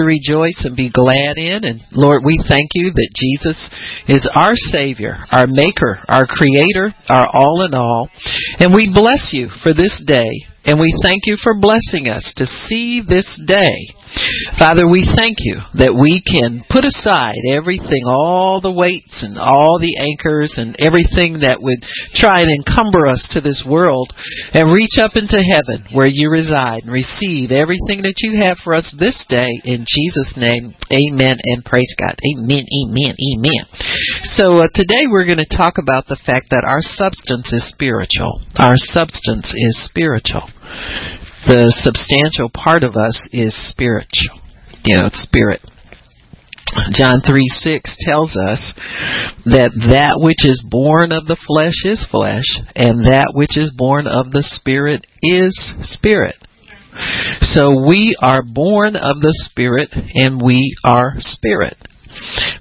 to rejoice and be glad in. And Lord, we thank you that Jesus is our Savior, our Maker, our Creator, our all in all. And we bless you for this day. And we thank you for blessing us to see this day. Father, we thank you that we can put aside everything, all the weights and all the anchors and everything that would try and encumber us to this world and reach up into heaven where you reside and receive everything that you have for us this day in Jesus' name. Amen and praise God. Amen, amen, amen. So uh, today we're going to talk about the fact that our substance is spiritual. Our substance is spiritual the substantial part of us is spiritual. You know, it's spirit. John 3 6 tells us that that which is born of the flesh is flesh, and that which is born of the spirit is spirit. So we are born of the spirit, and we are spirit.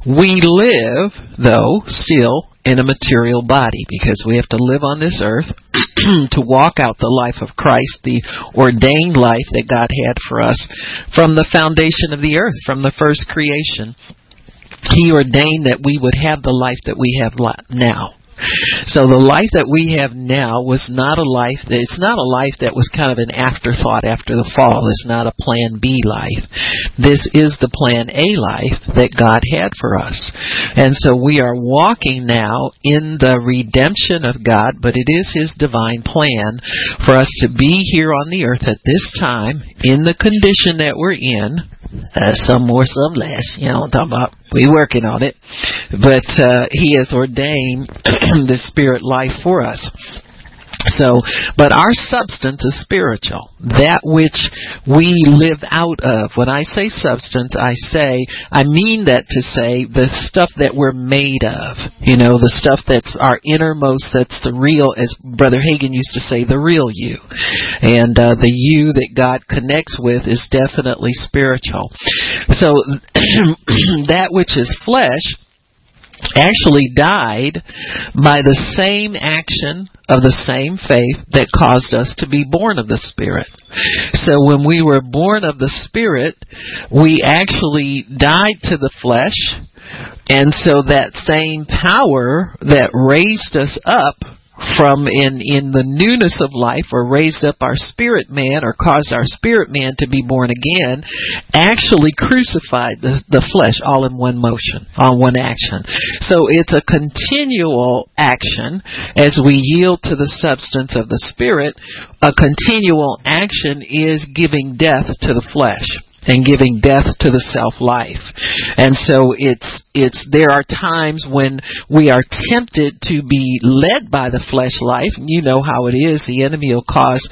We live, though, still in a material body because we have to live on this earth to walk out the life of Christ, the ordained life that God had for us from the foundation of the earth, from the first creation. He ordained that we would have the life that we have now. So the life that we have now was not a life that it's not a life that was kind of an afterthought after the fall. It's not a plan B life. This is the plan A life that God had for us. And so we are walking now in the redemption of God, but it is his divine plan for us to be here on the earth at this time in the condition that we're in uh, some more, some less. You know, I'm talking about we working on it, but uh, He has ordained the spirit life for us. So, but our substance is spiritual. That which we live out of. When I say substance, I say, I mean that to say the stuff that we're made of. You know, the stuff that's our innermost, that's the real, as Brother Hagin used to say, the real you. And uh, the you that God connects with is definitely spiritual. So, that which is flesh, actually died by the same action of the same faith that caused us to be born of the Spirit. So when we were born of the Spirit, we actually died to the flesh, and so that same power that raised us up from in in the newness of life or raised up our spirit man or caused our spirit man to be born again actually crucified the, the flesh all in one motion on one action. So it's a continual action as we yield to the substance of the spirit. A continual action is giving death to the flesh and giving death to the self life. And so it's it's there are times when we are tempted to be led by the flesh life. You know how it is. The enemy will cause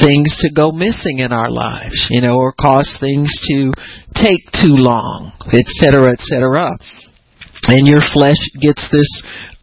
things to go missing in our lives, you know, or cause things to take too long, etc., etc. And your flesh gets this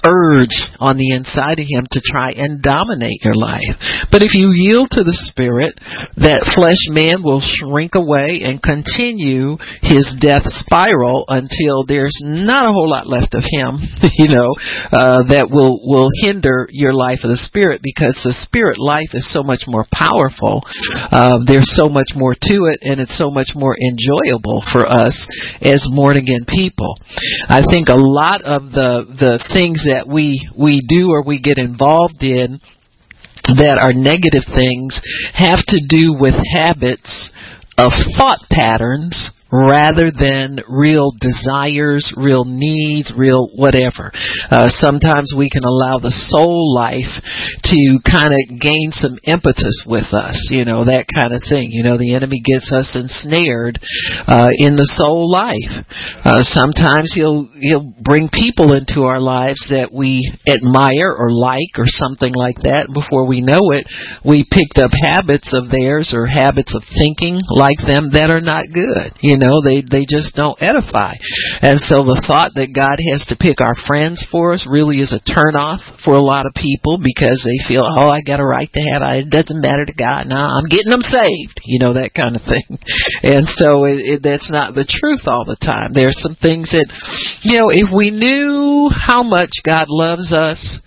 urge on the inside of him to try and dominate your life. But if you yield to the Spirit, that flesh man will shrink away and continue his death spiral until there's not a whole lot left of him, you know, uh, that will, will hinder your life of the Spirit because the Spirit life is so much more powerful. Uh, there's so much more to it and it's so much more enjoyable for us as born again people. I think a lot of the, the things that we we do or we get involved in that are negative things have to do with habits of thought patterns rather than real desires, real needs, real whatever. Uh, sometimes we can allow the soul life to kind of gain some impetus with us, you know, that kind of thing. You know, the enemy gets us ensnared uh, in the soul life. Uh, sometimes he'll he'll bring people into our lives that we admire or like or something like that. Before we know it, we picked up habits of theirs or habits of thinking like them that are not good. You you know, they they just don't edify. And so the thought that God has to pick our friends for us really is a turnoff for a lot of people because they feel, oh, I got a right to have it. It doesn't matter to God. No, I'm getting them saved. You know that kind of thing. And so it, it, that's not the truth all the time. There's some things that, you know, if we knew how much God loves us,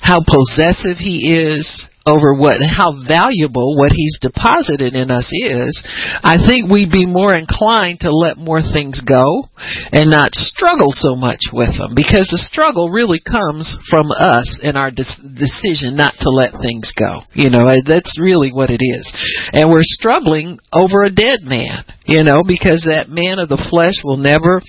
how possessive He is, over what how valuable what he's deposited in us is, I think we'd be more inclined to let more things go and not struggle so much with them because the struggle really comes from us and our de- decision not to let things go. You know, that's really what it is. And we're struggling over a dead man, you know, because that man of the flesh will never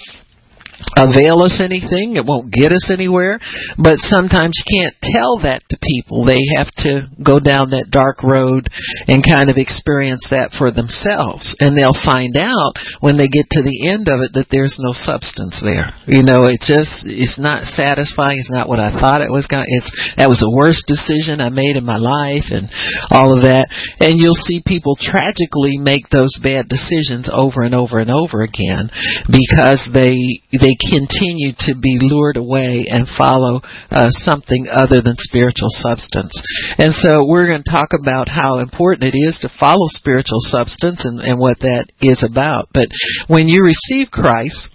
avail us anything. It won't get us anywhere. But sometimes you can't tell that to people. They have to go down that dark road and kind of experience that for themselves. And they'll find out when they get to the end of it that there's no substance there. You know, it just, it's not satisfying. It's not what I thought it was going to, it's, that was the worst decision I made in my life and all of that. And you'll see people tragically make those bad decisions over and over and over again because they, they they continue to be lured away and follow uh, something other than spiritual substance. And so we're going to talk about how important it is to follow spiritual substance and, and what that is about. But when you receive Christ,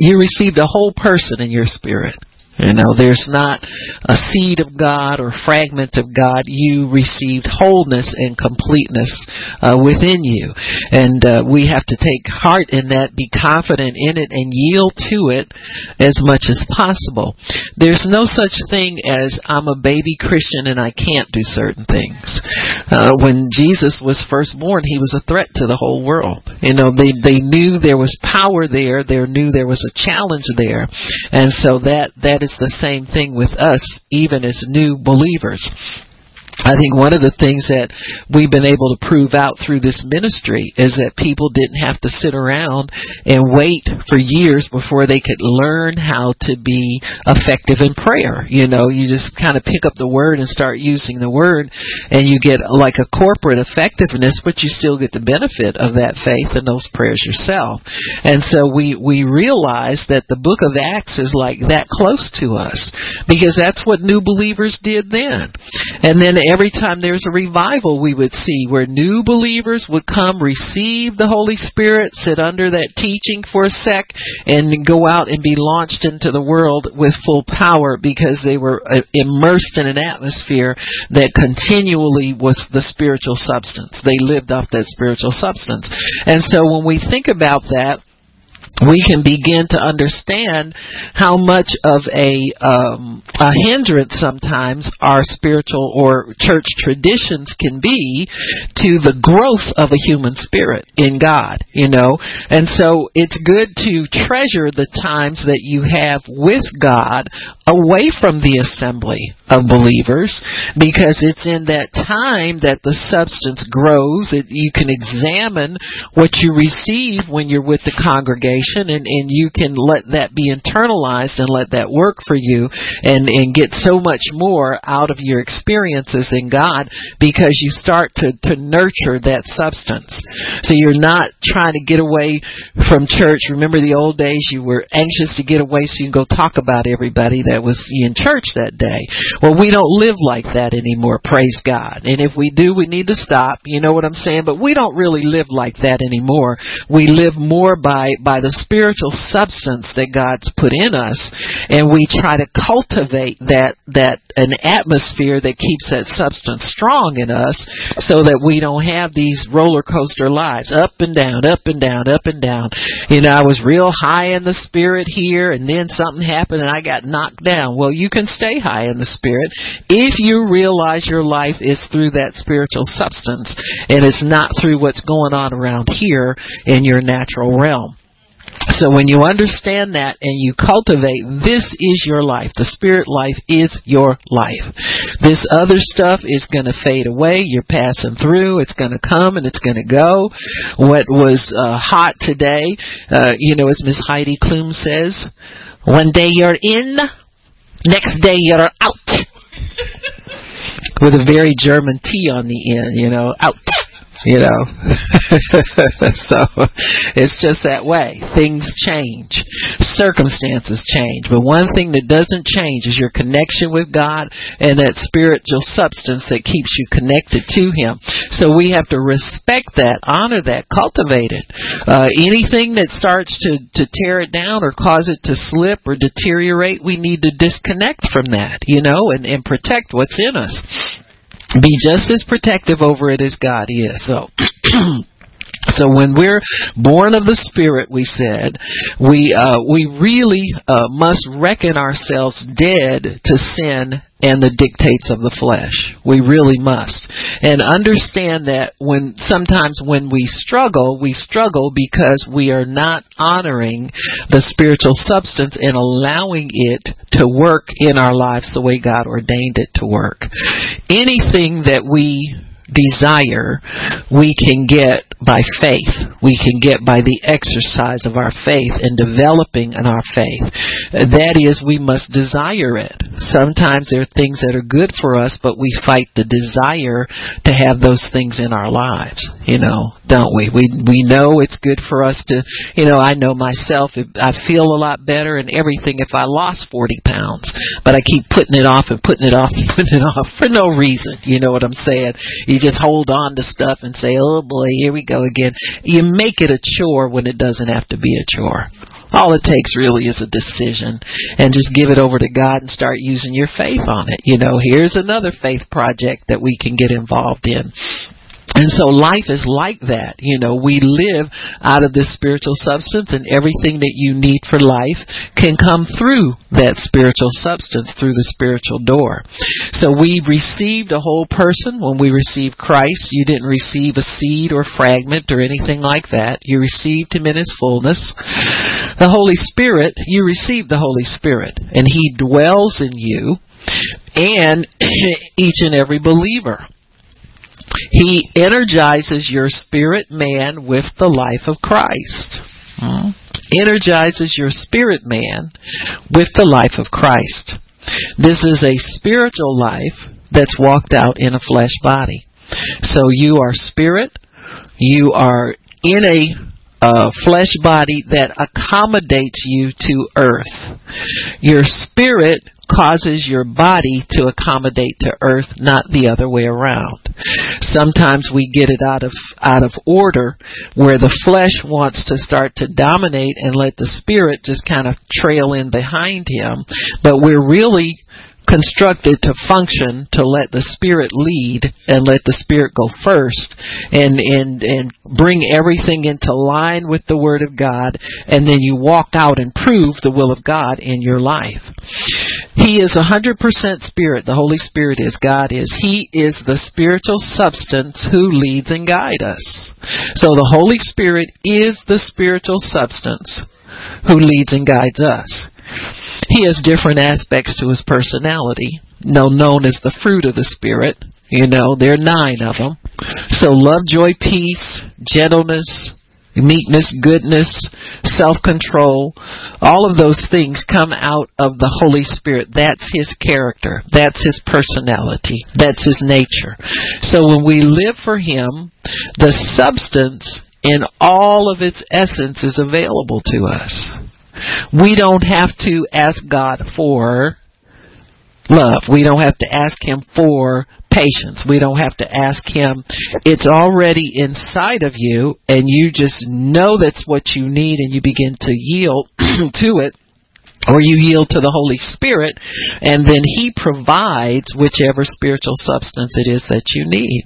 you receive the whole person in your spirit. You know, there's not a seed of God or fragment of God. You received wholeness and completeness uh, within you. And uh, we have to take heart in that, be confident in it, and yield to it as much as possible. There's no such thing as I'm a baby Christian and I can't do certain things. Uh, when Jesus was first born, he was a threat to the whole world. You know, they, they knew there was power there. They knew there was a challenge there. And so that, that is the same thing with us, even as new believers. I think one of the things that we've been able to prove out through this ministry is that people didn't have to sit around and wait for years before they could learn how to be effective in prayer. You know, you just kind of pick up the word and start using the word and you get like a corporate effectiveness, but you still get the benefit of that faith and those prayers yourself. And so we, we realize that the book of Acts is like that close to us because that's what new believers did then. And then every time there's a revival, we would see where new believers would come, receive the Holy Spirit, sit under that teaching for a sec, and go out and be launched into the world with full power because they were uh, immersed in an atmosphere that continually was the spiritual substance. They lived off that spiritual substance. And so when we think about that, we can begin to understand how much of a um, a hindrance sometimes our spiritual or church traditions can be to the growth of a human spirit in God, you know. And so it's good to treasure the times that you have with God away from the assembly of believers because it's in that time that the substance grows. It, you can examine what you receive when you're with the congregation and, and you can let that be internalized and let that work for you and, and get so much more out of your experiences in God because you start to, to nurture that substance. So you're not trying to get away from church. Remember the old days you were anxious to get away so you can go talk about everybody that was in church that day. Well, we don't live like that anymore, praise God. And if we do, we need to stop. You know what I'm saying? But we don't really live like that anymore. We live more by, by the spiritual substance that God's put in us, and we try to cultivate that that an atmosphere that keeps that substance strong in us, so that we don't have these roller coaster lives, up and down, up and down, up and down. You know, I was real high in the spirit here, and then something happened, and I got knocked down. Well, you can stay high in the spirit if you realize your life is through that spiritual substance, and it's not through what's going on around here in your natural realm. So when you understand that and you cultivate, this is your life. The spirit life is your life. This other stuff is going to fade away. You're passing through. It's going to come and it's going to go. What was uh, hot today, uh, you know, as Miss Heidi Klum says, one day you're in, next day you're out. With a very German T on the end, you know, out you know. so it's just that way. Things change. Circumstances change. But one thing that doesn't change is your connection with God and that spiritual substance that keeps you connected to Him. So we have to respect that, honor that, cultivate it. Uh, anything that starts to, to tear it down or cause it to slip or deteriorate, we need to disconnect from that, you know, and, and protect what's in us. Be just as protective over it as God is. So So when we're born of the Spirit, we said, we uh, we really uh, must reckon ourselves dead to sin and the dictates of the flesh. We really must. And understand that when sometimes when we struggle, we struggle because we are not honoring the spiritual substance and allowing it to work in our lives the way God ordained it to work. Anything that we desire we can get by faith. We can get by the exercise of our faith and developing in our faith. That is, we must desire it. Sometimes there are things that are good for us, but we fight the desire to have those things in our lives. You know, don't we? We we know it's good for us to. You know, I know myself. I feel a lot better and everything if I lost forty pounds, but I keep putting it off and putting it off and putting it off for no reason. You know what I'm saying? You just hold on to stuff and say, "Oh boy, here we go again." You make it a chore when it doesn't have to be a chore. All it takes really is a decision and just give it over to God and start using your faith on it. You know, here's another faith project that we can get involved in. And so life is like that. You know, we live out of this spiritual substance and everything that you need for life can come through that spiritual substance, through the spiritual door. So we received a whole person when we received Christ. You didn't receive a seed or fragment or anything like that. You received Him in His fullness. The Holy Spirit, you received the Holy Spirit and He dwells in you and each and every believer. He energizes your spirit man with the life of Christ. Hmm? Energizes your spirit man with the life of Christ. This is a spiritual life that's walked out in a flesh body. So you are spirit, you are in a uh, flesh body that accommodates you to earth. Your spirit causes your body to accommodate to earth, not the other way around. Sometimes we get it out of out of order where the flesh wants to start to dominate and let the spirit just kind of trail in behind him, but we're really constructed to function to let the spirit lead and let the spirit go first and and and bring everything into line with the word of God and then you walk out and prove the will of God in your life. He is a 100% spirit. The Holy Spirit is God is. He is the spiritual substance who leads and guides us. So the Holy Spirit is the spiritual substance who leads and guides us. He has different aspects to his personality, known as the fruit of the Spirit. You know, there are nine of them. So love, joy, peace, gentleness, meekness, goodness, self-control, all of those things come out of the Holy Spirit. That's His character. That's His personality. That's His nature. So when we live for Him, the substance in all of its essence is available to us. We don't have to ask God for love. We don't have to ask Him for patience. We don't have to ask Him. It's already inside of you, and you just know that's what you need, and you begin to yield to it or you yield to the Holy Spirit, and then He provides whichever spiritual substance it is that you need.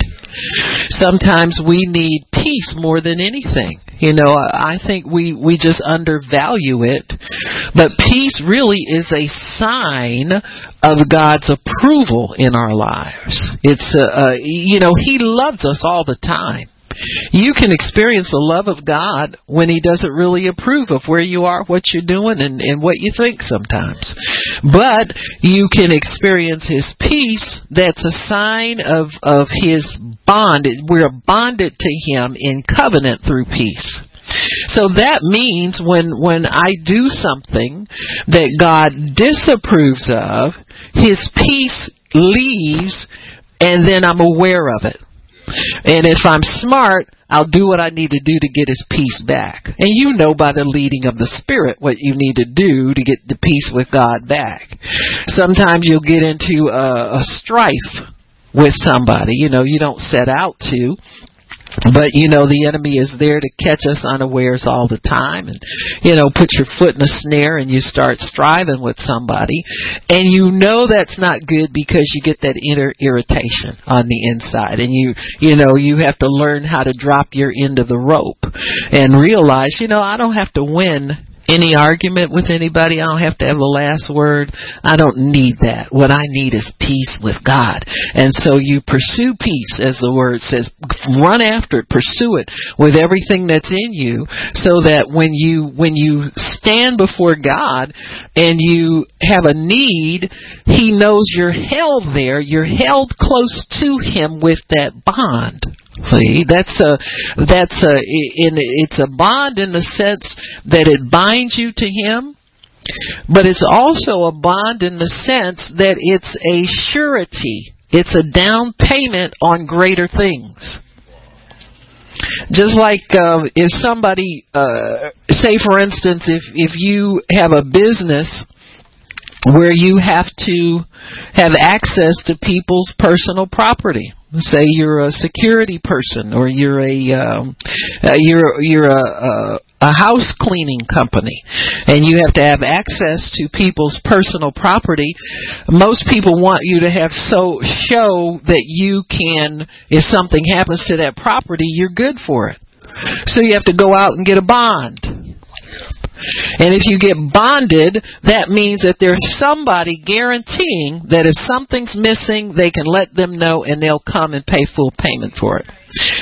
Sometimes we need peace more than anything. You know, I think we, we just undervalue it. But peace really is a sign of God's approval in our lives. It's, uh, uh, you know, He loves us all the time. You can experience the love of God when He doesn't really approve of where you are, what you're doing, and, and what you think sometimes. But you can experience His peace that's a sign of, of His bond. We're bonded to Him in covenant through peace. So that means when, when I do something that God disapproves of, His peace leaves and then I'm aware of it. And if I'm smart, I'll do what I need to do to get his peace back. And you know by the leading of the Spirit what you need to do to get the peace with God back. Sometimes you'll get into a, a strife with somebody, you know, you don't set out to, but you know the enemy is there to catch us unawares all the time. And you know put your foot in a snare and you start striving with somebody. And you know that's not good because you get that inner irritation on the inside. And you you know you have to learn how to drop your end of the rope and realize you know I don't have to win any argument with anybody. I don't have to have the last word. I don't need that. What I need is peace with God. And so you pursue peace, as the word says. Run after it, pursue it with everything that's in you, so that when you when you stand before God and you have a need, He knows you're held there. You're held close to Him with that bond. See, that's a that's a in it's a bond in the sense that it binds you to Him, but it's also a bond in the sense that it's a surety. It's a down payment on greater things. Just like uh, if somebody, uh, say for instance, if if you have a business where you have to have access to people's personal property. Say you're a security person or you're a um, uh, you're you're a, a a house cleaning company and you have to have access to people's personal property most people want you to have so show that you can if something happens to that property you're good for it. So you have to go out and get a bond and if you get bonded, that means that there's somebody guaranteeing that if something's missing, they can let them know and they'll come and pay full payment for it.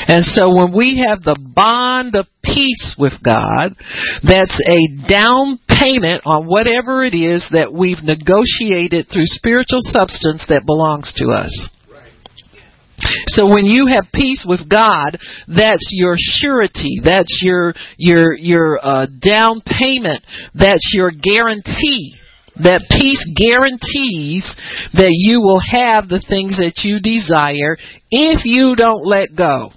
And so when we have the bond of peace with God, that's a down payment on whatever it is that we've negotiated through spiritual substance that belongs to us. So when you have peace with God, that's your surety. That's your your your uh, down payment. That's your guarantee. That peace guarantees that you will have the things that you desire if you don't let go.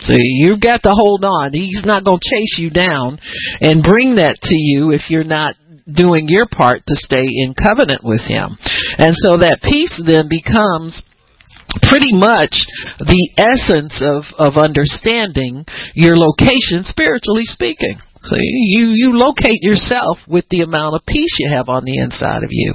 See, you've got to hold on. He's not going to chase you down and bring that to you if you're not doing your part to stay in covenant with him. And so that peace then becomes pretty much the essence of, of understanding your location spiritually speaking. See, you, you locate yourself with the amount of peace you have on the inside of you.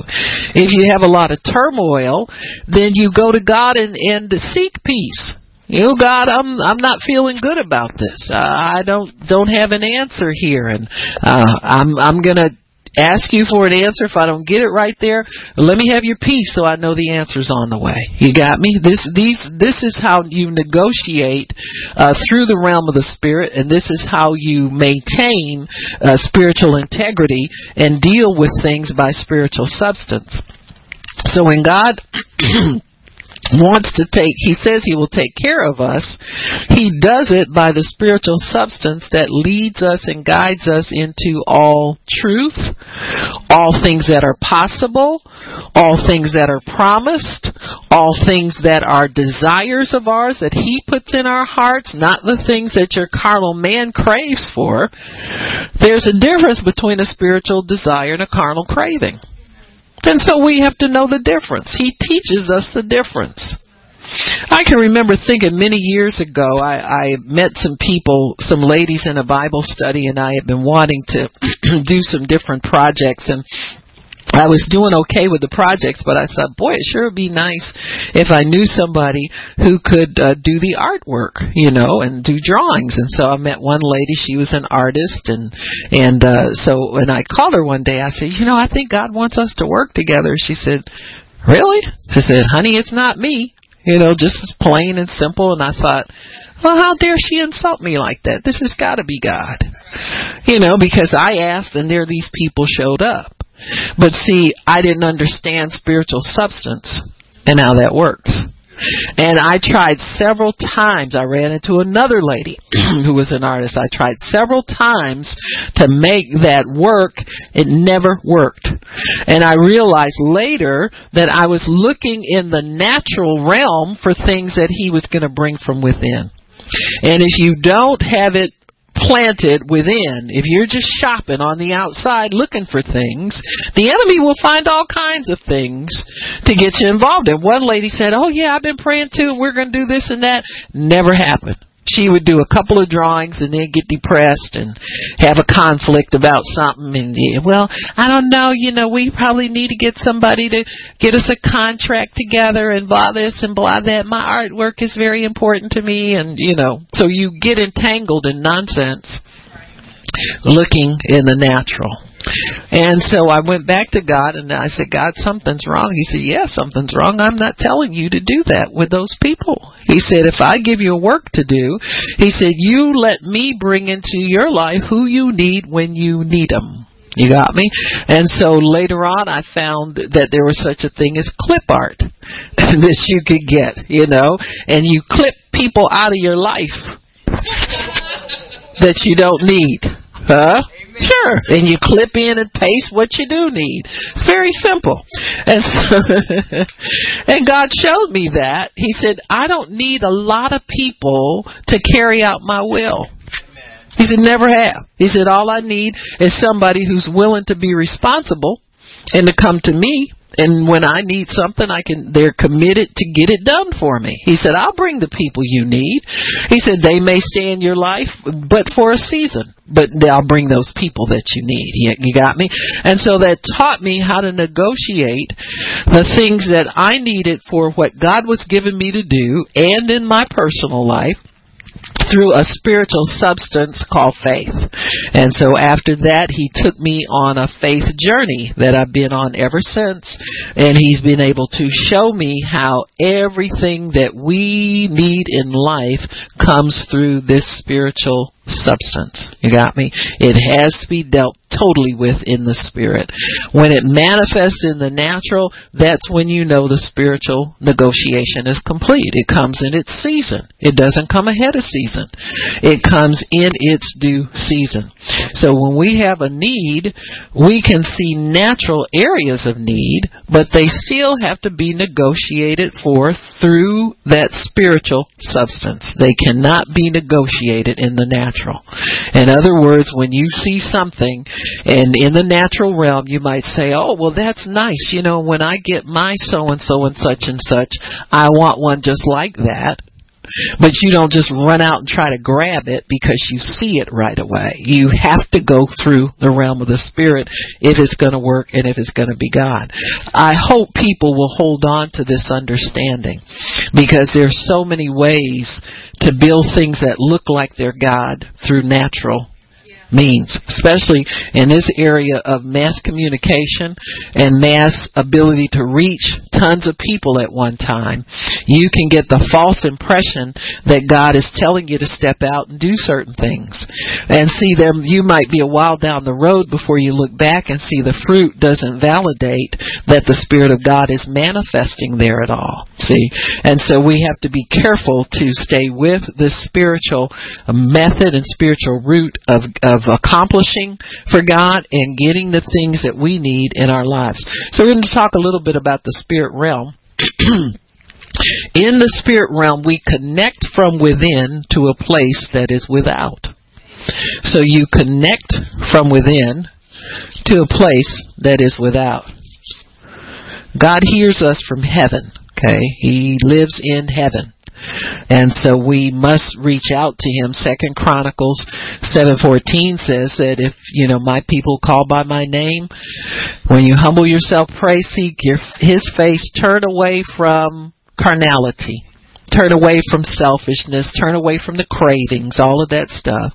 If you have a lot of turmoil, then you go to God and, and seek peace. You know, God, I'm I'm not feeling good about this. Uh, I don't don't have an answer here, and uh, I'm I'm gonna ask you for an answer. If I don't get it right there, let me have your peace so I know the answer's on the way. You got me? This these this is how you negotiate uh, through the realm of the spirit, and this is how you maintain uh, spiritual integrity and deal with things by spiritual substance. So when God wants to take, he says he will take care of us. He does it by the spiritual substance that leads us and guides us into all truth, all things that are possible, all things that are promised, all things that are desires of ours that he puts in our hearts, not the things that your carnal man craves for. There's a difference between a spiritual desire and a carnal craving. And so we have to know the difference. He teaches us the difference. I can remember thinking many years ago, I, I met some people, some ladies in a Bible study, and I had been wanting to do some different projects. And I was doing okay with the projects, but I thought, boy, it sure would be nice if I knew somebody who could uh, do the artwork, you know, and do drawings. And so I met one lady; she was an artist, and and uh, so when I called her one day, I said, you know, I think God wants us to work together. She said, really? She said, honey, it's not me. You know, just as plain and simple. And I thought, well, how dare she insult me like that? This has got to be God. You know, because I asked and there these people showed up. But see, I didn't understand spiritual substance and how that works. And I tried several times. I ran into another lady who was an artist. I tried several times to make that work. It never worked. And I realized later that I was looking in the natural realm for things that he was going to bring from within. And if you don't have it planted within. If you're just shopping on the outside looking for things, the enemy will find all kinds of things to get you involved in. One lady said, Oh yeah, I've been praying too, and we're gonna do this and that. Never happened. She would do a couple of drawings and then get depressed and have a conflict about something. And well i don't know you know we probably need to get somebody to get us a contract together and blah this and blah that. My artwork is very important to me and you know so you get entangled in nonsense looking in the natural and so I went back to God and I said, God, something's wrong. He said, Yeah, something's wrong. I'm not telling you to do that with those people. He said, If I give you a work to do, he said, you let me bring into your life who you need when you need them. You got me? And so later on I found that there was such a thing as clip art that you could get, you know, and you clip people out of your life that you don't need. Huh? Sure. And you clip in and paste what you do need. Very simple. And so, and God showed me that. He said, I don't need a lot of people to carry out my will. He said, never have. He said, all I need is somebody who's willing to be responsible and to come to me and when I need something, I can. They're committed to get it done for me. He said, "I'll bring the people you need." He said, "They may stay in your life, but for a season. But I'll bring those people that you need." You got me? And so that taught me how to negotiate the things that I needed for what God was giving me to do, and in my personal life through a spiritual substance called faith. And so after that, he took me on a faith journey that I've been on ever since. And he's been able to show me how everything that we need in life comes through this spiritual substance. You got me? It has to be dealt totally with in the spirit. When it manifests in the natural, that's when you know the spiritual negotiation is complete. It comes in its season. It doesn't come ahead of season. It comes in its due season. So when we have a need, we can see natural areas of need, but they still have to be negotiated for through that spiritual substance. They cannot be negotiated in the natural. In other words, when you see something and in the natural realm, you might say, oh, well, that's nice. You know, when I get my so and so and such and such, I want one just like that. But you don't just run out and try to grab it because you see it right away. You have to go through the realm of the Spirit if it's going to work and if it's going to be God. I hope people will hold on to this understanding because there's so many ways to build things that look like they're God through natural means, especially in this area of mass communication and mass ability to reach tons of people at one time. You can get the false impression that God is telling you to step out and do certain things. And see there you might be a while down the road before you look back and see the fruit doesn't validate that the spirit of God is manifesting there at all. See? And so we have to be careful to stay with the spiritual method and spiritual root of of of accomplishing for God and getting the things that we need in our lives. So we're going to talk a little bit about the spirit realm. in the spirit realm, we connect from within to a place that is without. So you connect from within to a place that is without. God hears us from heaven. Okay, He lives in heaven. And so we must reach out to him. Second Chronicles 7:14 says that if, you know, my people call by my name, when you humble yourself, pray, seek your, his face, turn away from carnality. Turn away from selfishness, turn away from the cravings, all of that stuff.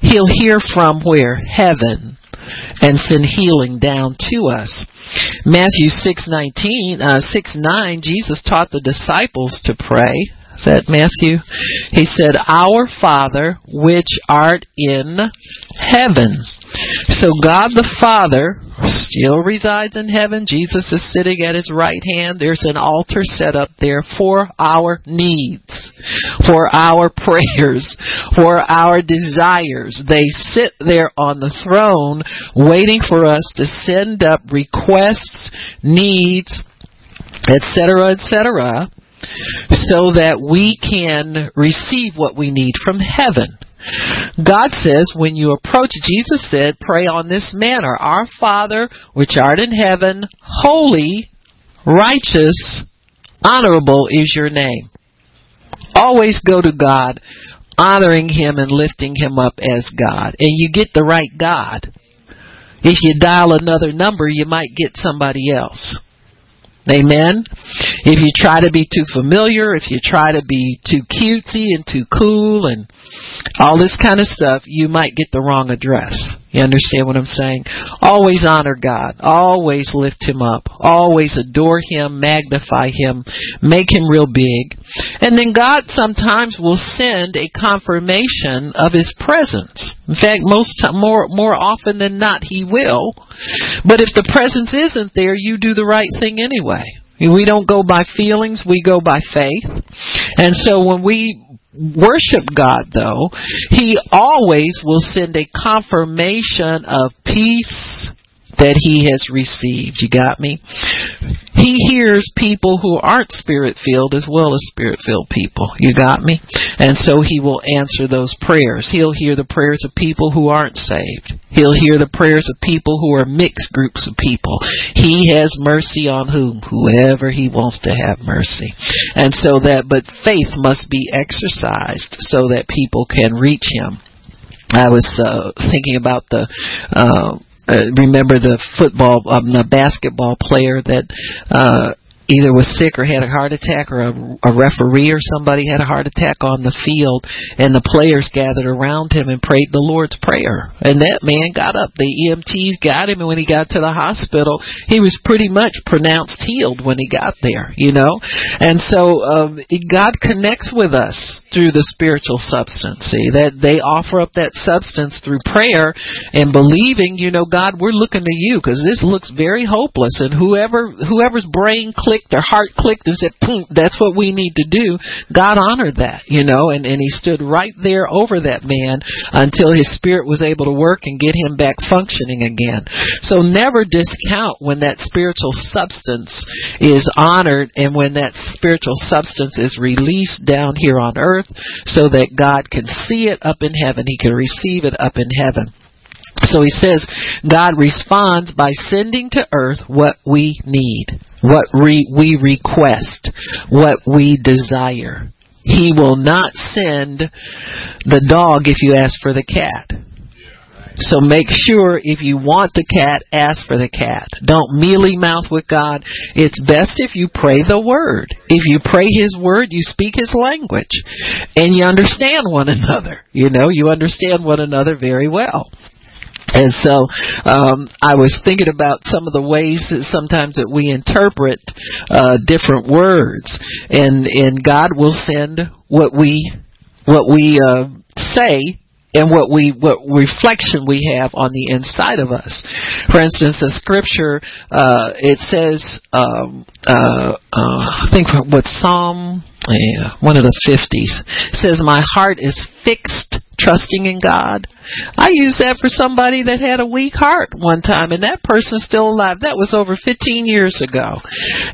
He'll hear from where? Heaven and send healing down to us. Matthew 6:19 uh 6:9 Jesus taught the disciples to pray is that Matthew? He said, Our Father which art in heaven. So God the Father still resides in heaven. Jesus is sitting at his right hand. There's an altar set up there for our needs, for our prayers, for our desires. They sit there on the throne waiting for us to send up requests, needs, etc., etc so that we can receive what we need from heaven. God says when you approach, Jesus said, pray on this manner. Our Father, which art in heaven, holy, righteous, honorable is your name. Always go to God honoring him and lifting him up as God. And you get the right God. If you dial another number, you might get somebody else. Amen. If you try to be too familiar, if you try to be too cutesy and too cool and all this kind of stuff, you might get the wrong address. You understand what I'm saying? Always honor God. Always lift Him up. Always adore Him, magnify Him, make Him real big. And then God sometimes will send a confirmation of His presence. In fact, most more more often than not, He will. But if the presence isn't there, you do the right thing anyway. We don't go by feelings, we go by faith. And so when we worship God though, He always will send a confirmation of peace that He has received. You got me? He hears people who aren't spirit filled as well as spirit filled people. You got me? And so he will answer those prayers. He'll hear the prayers of people who aren't saved. He'll hear the prayers of people who are mixed groups of people. He has mercy on whom? Whoever he wants to have mercy. And so that, but faith must be exercised so that people can reach him. I was uh, thinking about the uh, uh, remember the football, um, the basketball player that uh, either was sick or had a heart attack or a, a referee or somebody had a heart attack on the field and the players gathered around him and prayed the Lord's prayer. And that man got up. The EMTs got him and when he got to the hospital, he was pretty much pronounced healed when he got there, you know? And so, um, God connects with us through the spiritual substance. See, that they offer up that substance through prayer and believing, you know, God, we're looking to you because this looks very hopeless and whoever, whoever's brain clicks clicked, their heart clicked and said, that's what we need to do. God honored that, you know, and, and he stood right there over that man until his spirit was able to work and get him back functioning again. So never discount when that spiritual substance is honored and when that spiritual substance is released down here on earth so that God can see it up in heaven. He can receive it up in heaven. So he says, God responds by sending to earth what we need, what re- we request, what we desire. He will not send the dog if you ask for the cat. So make sure if you want the cat, ask for the cat. Don't mealy mouth with God. It's best if you pray the word. If you pray His word, you speak His language. And you understand one another. You know, you understand one another very well. And so um, I was thinking about some of the ways that sometimes that we interpret uh, different words, and and God will send what we what we uh, say and what we what reflection we have on the inside of us. For instance, the scripture uh, it says um, uh, uh, I think what Psalm yeah, one of the fifties says, "My heart is fixed trusting in God. I used that for somebody that had a weak heart one time and that person's still alive. That was over 15 years ago.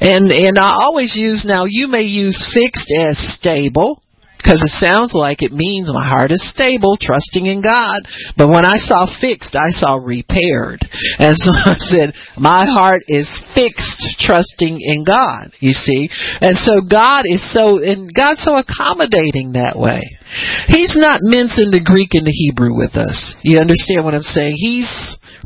And and I always use now you may use fixed as stable because it sounds like it means my heart is stable, trusting in God. But when I saw fixed, I saw repaired. And so I said, my heart is fixed, trusting in God, you see. And so God is so, and God's so accommodating that way. He's not mincing the Greek and the Hebrew with us. You understand what I'm saying? He's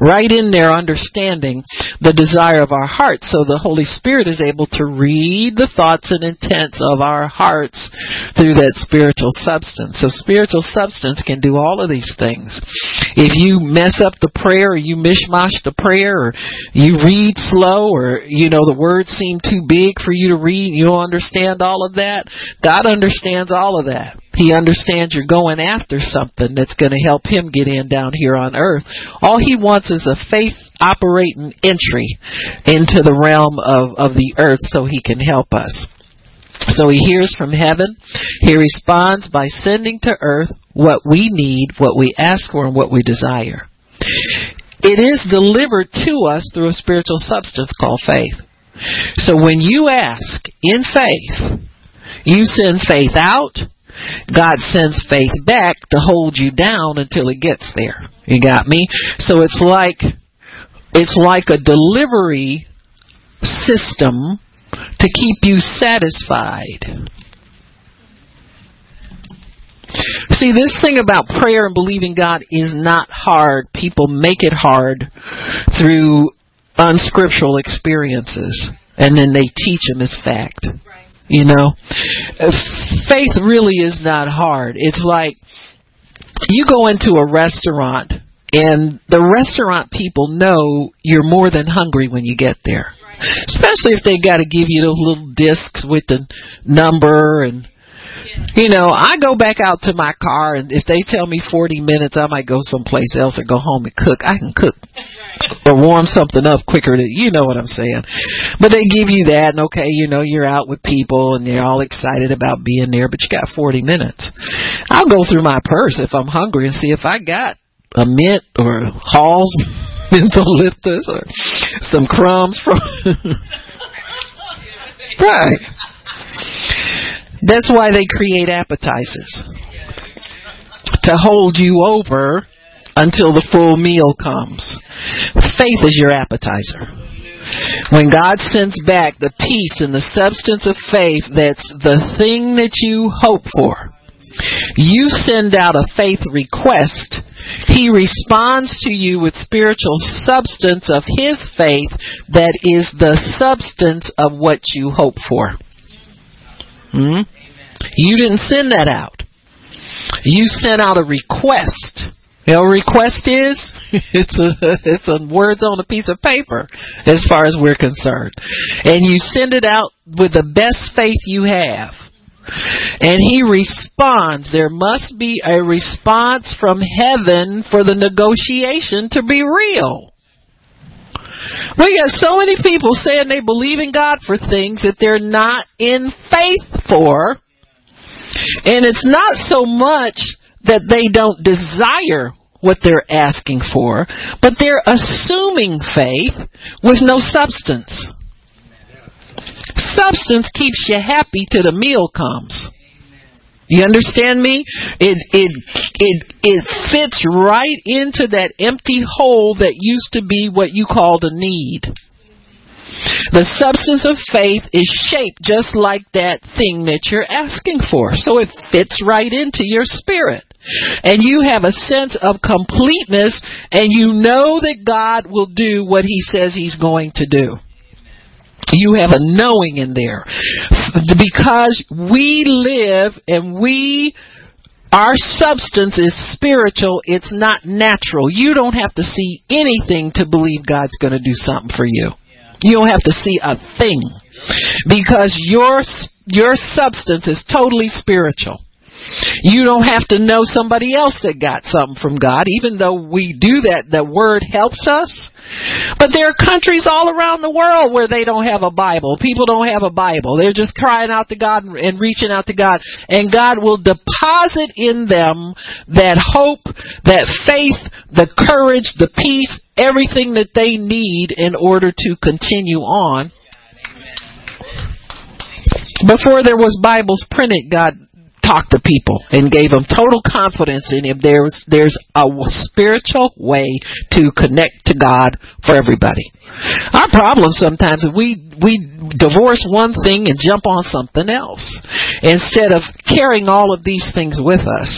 right in there understanding the desire of our hearts so the Holy Spirit is able to read the thoughts and intents of our hearts through that spiritual substance. So spiritual substance can do all of these things. If you mess up the prayer or you mishmash the prayer or you read slow or you know the words seem too big for you to read, you don't understand all of that, God understands all of that. He understands you're going after something that's going to help him get in down here on earth. All he wants is a faith operating entry into the realm of, of the earth so he can help us. So he hears from heaven. He responds by sending to earth what we need, what we ask for, and what we desire. It is delivered to us through a spiritual substance called faith. So when you ask in faith, you send faith out, God sends faith back to hold you down until it gets there. You got me? So it's like it's like a delivery system to keep you satisfied. See, this thing about prayer and believing God is not hard. People make it hard through unscriptural experiences, and then they teach them as fact. You know, uh, faith really is not hard. It's like you go into a restaurant and the restaurant people know you're more than hungry when you get there. Especially if they got to give you those little discs with the number and you know, I go back out to my car and if they tell me 40 minutes, I might go someplace else or go home and cook. I can cook or warm something up quicker than you know what I'm saying. But they give you that and okay, you know, you're out with people and they're all excited about being there, but you got 40 minutes. I'll go through my purse if I'm hungry and see if I got a mint or Halls mentholyptus or some crumbs from Right. That's why they create appetizers. To hold you over until the full meal comes. Faith is your appetizer. When God sends back the peace and the substance of faith that's the thing that you hope for, you send out a faith request. He responds to you with spiritual substance of His faith that is the substance of what you hope for. Hmm? You didn't send that out. You sent out a request you know, request is it's a it's a words on a piece of paper as far as we're concerned, and you send it out with the best faith you have. And he responds. There must be a response from heaven for the negotiation to be real. We got so many people saying they believe in God for things that they're not in faith for. And it's not so much that they don't desire what they're asking for, but they're assuming faith with no substance. Substance keeps you happy till the meal comes. You understand me? It it it it fits right into that empty hole that used to be what you called a need. The substance of faith is shaped just like that thing that you're asking for. So it fits right into your spirit. And you have a sense of completeness and you know that God will do what he says he's going to do. You have a knowing in there. Because we live and we our substance is spiritual, it's not natural. You don't have to see anything to believe God's going to do something for you. You don't have to see a thing because your your substance is totally spiritual. You don't have to know somebody else that got something from God, even though we do that. The Word helps us. But there are countries all around the world where they don't have a Bible. People don't have a Bible. They're just crying out to God and reaching out to God. And God will deposit in them that hope, that faith, the courage, the peace, everything that they need in order to continue on. Before there was Bibles printed, God talked to people and gave them total confidence in him. There's there's a spiritual way to connect to God for everybody. Our problem sometimes is we we divorce one thing and jump on something else instead of carrying all of these things with us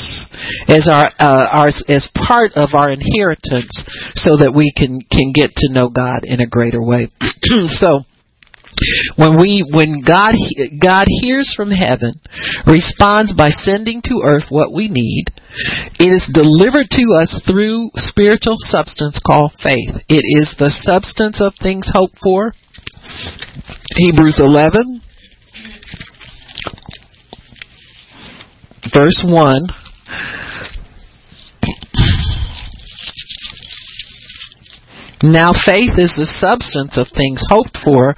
as our uh, our as part of our inheritance, so that we can can get to know God in a greater way. so when we when God God hears from heaven, responds by sending to earth what we need, it is delivered to us through spiritual substance called faith. It is the substance of things hoped for. Hebrews 11 verse 1 Now faith is the substance of things hoped for,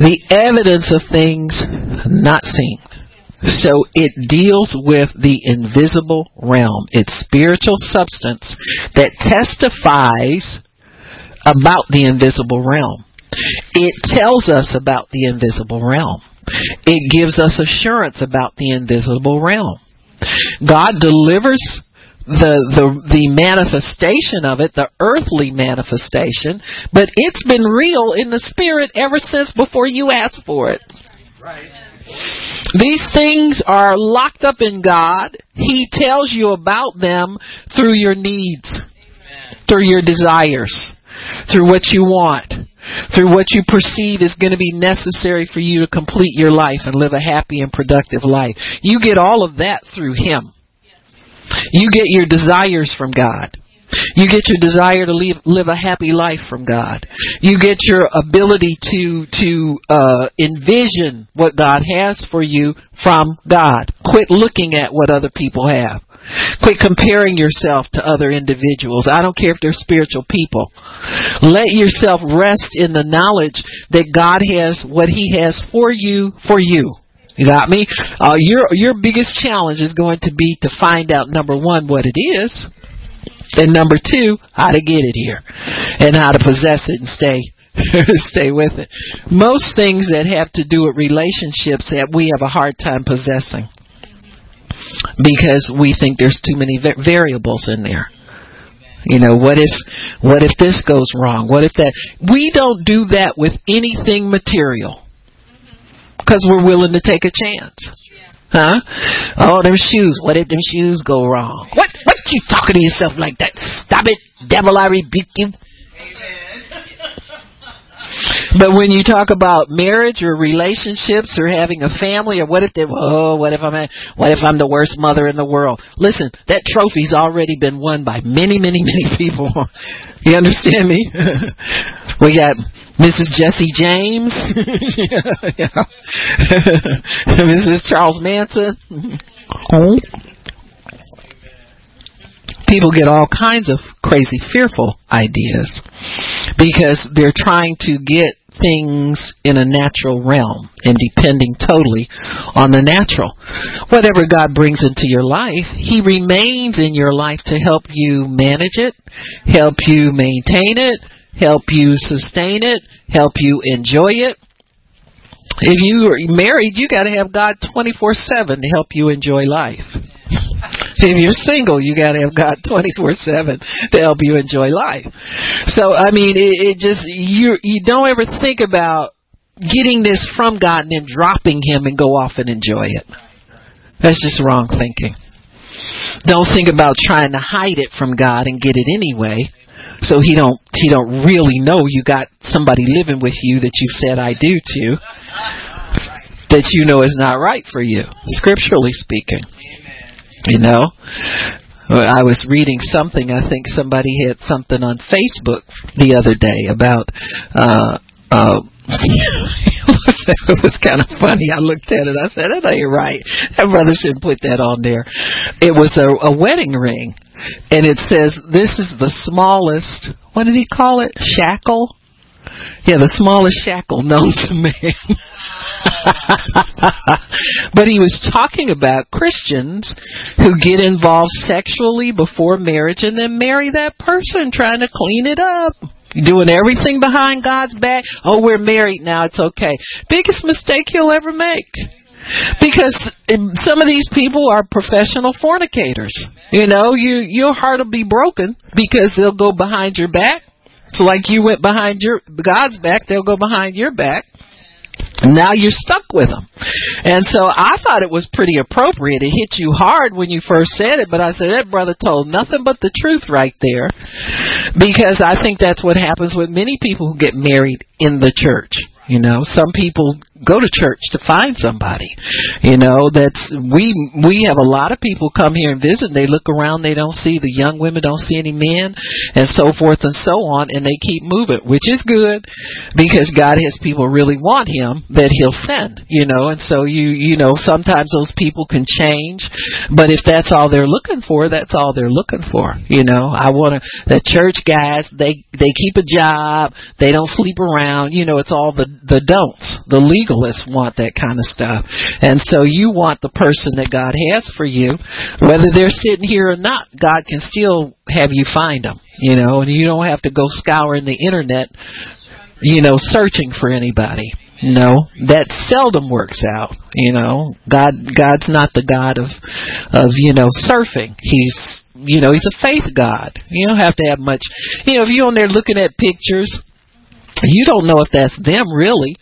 the evidence of things not seen. So it deals with the invisible realm. It's spiritual substance that testifies about the invisible realm. It tells us about the invisible realm. It gives us assurance about the invisible realm. God delivers the the the manifestation of it, the earthly manifestation, but it's been real in the spirit ever since before you asked for it. Right. These things are locked up in God. He tells you about them through your needs, through your desires, through what you want, through what you perceive is going to be necessary for you to complete your life and live a happy and productive life. You get all of that through Him. You get your desires from God. You get your desire to live, live a happy life from God. You get your ability to to uh, envision what God has for you from God. Quit looking at what other people have. Quit comparing yourself to other individuals. I don't care if they're spiritual people. Let yourself rest in the knowledge that God has what He has for you for you. You got me? Uh, your your biggest challenge is going to be to find out number one what it is, and number two, how to get it here and how to possess it and stay stay with it. Most things that have to do with relationships that we have a hard time possessing because we think there's too many variables in there. You know, what if what if this goes wrong? What if that we don't do that with anything material. Cuz we're willing to take a chance. Huh? Oh, them shoes. What if them shoes go wrong? What? What you talking to yourself like that? Stop it, devil! I rebuke you. But when you talk about marriage or relationships or having a family or what if they oh what if I'm a, what if I'm the worst mother in the world? Listen, that trophy's already been won by many many many people. you understand me? we got Mrs. Jesse James, Mrs. Charles Manson. Oh. People get all kinds of crazy, fearful ideas because they're trying to get things in a natural realm and depending totally on the natural. Whatever God brings into your life, He remains in your life to help you manage it, help you maintain it, help you sustain it, help you enjoy it. If you are married, you got to have God 24/7 to help you enjoy life. If you're single, you got to have God 24/7 to help you enjoy life. So, I mean, it, it just you you don't ever think about getting this from God and then dropping him and go off and enjoy it. That's just wrong thinking. Don't think about trying to hide it from God and get it anyway so he don't he don't really know you got somebody living with you that you said I do to that you know is not right for you scripturally speaking you know I was reading something I think somebody had something on Facebook the other day about uh uh it was kind of funny. I looked at it. I said, "That ain't right. That brother shouldn't put that on there." It was a, a wedding ring, and it says this is the smallest. What did he call it? Shackle. Yeah, the smallest shackle known to man. but he was talking about Christians who get involved sexually before marriage and then marry that person trying to clean it up. Doing everything behind God's back. Oh, we're married now. It's okay. Biggest mistake you'll ever make. Because some of these people are professional fornicators. You know, you your heart will be broken because they'll go behind your back. So like you went behind your God's back, they'll go behind your back. Now you're stuck with them. And so I thought it was pretty appropriate. It hit you hard when you first said it, but I said that brother told nothing but the truth right there. Because I think that's what happens with many people who get married in the church. You know, some people go to church to find somebody. You know, that's we we have a lot of people come here and visit. And they look around, they don't see the young women, don't see any men, and so forth and so on, and they keep moving, which is good because God has people really want Him that He'll send. You know, and so you you know sometimes those people can change, but if that's all they're looking for, that's all they're looking for. You know, I want to the church guys they they keep a job, they don't sleep around. You know, it's all the the don'ts. The legalists want that kind of stuff. And so you want the person that God has for you, whether they're sitting here or not, God can still have you find them, you know, and you don't have to go scouring the internet, you know, searching for anybody. No, that seldom works out. You know, God, God's not the God of, of you know, surfing. He's, you know, He's a faith God. You don't have to have much. You know, if you're on there looking at pictures, you don't know if that's them really,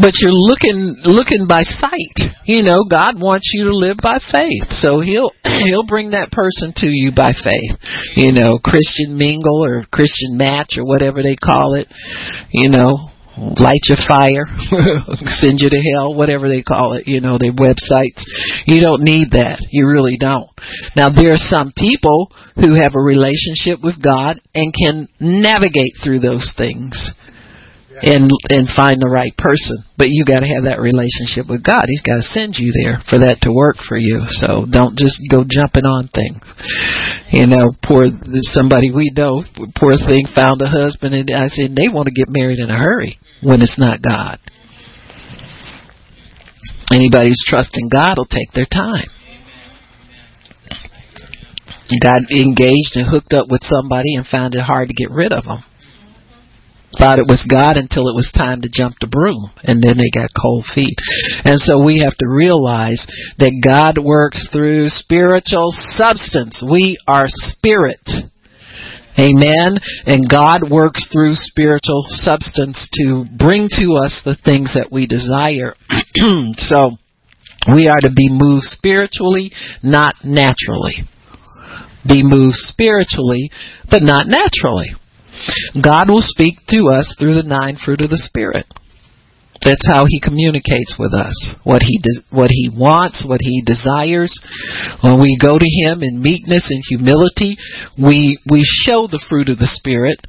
but you're looking looking by sight. You know, God wants you to live by faith, so He'll He'll bring that person to you by faith. You know, Christian mingle or Christian match or whatever they call it. You know, light your fire, send you to hell, whatever they call it, you know, their websites. You don't need that. You really don't. Now there are some people who have a relationship with God and can navigate through those things and and find the right person. But you got to have that relationship with God. He's got to send you there for that to work for you. So don't just go jumping on things. You know, poor somebody we know, poor thing found a husband, and I said they want to get married in a hurry when it's not God. Anybody who's trusting God will take their time. Got engaged and hooked up with somebody and found it hard to get rid of them thought it was God until it was time to jump the broom and then they got cold feet. And so we have to realize that God works through spiritual substance. We are spirit. Amen. And God works through spiritual substance to bring to us the things that we desire. so we are to be moved spiritually, not naturally. Be moved spiritually, but not naturally. God will speak to us through the nine fruit of the Spirit. That's how he communicates with us. What he de- what he wants, what he desires. When we go to him in meekness and humility, we we show the fruit of the spirit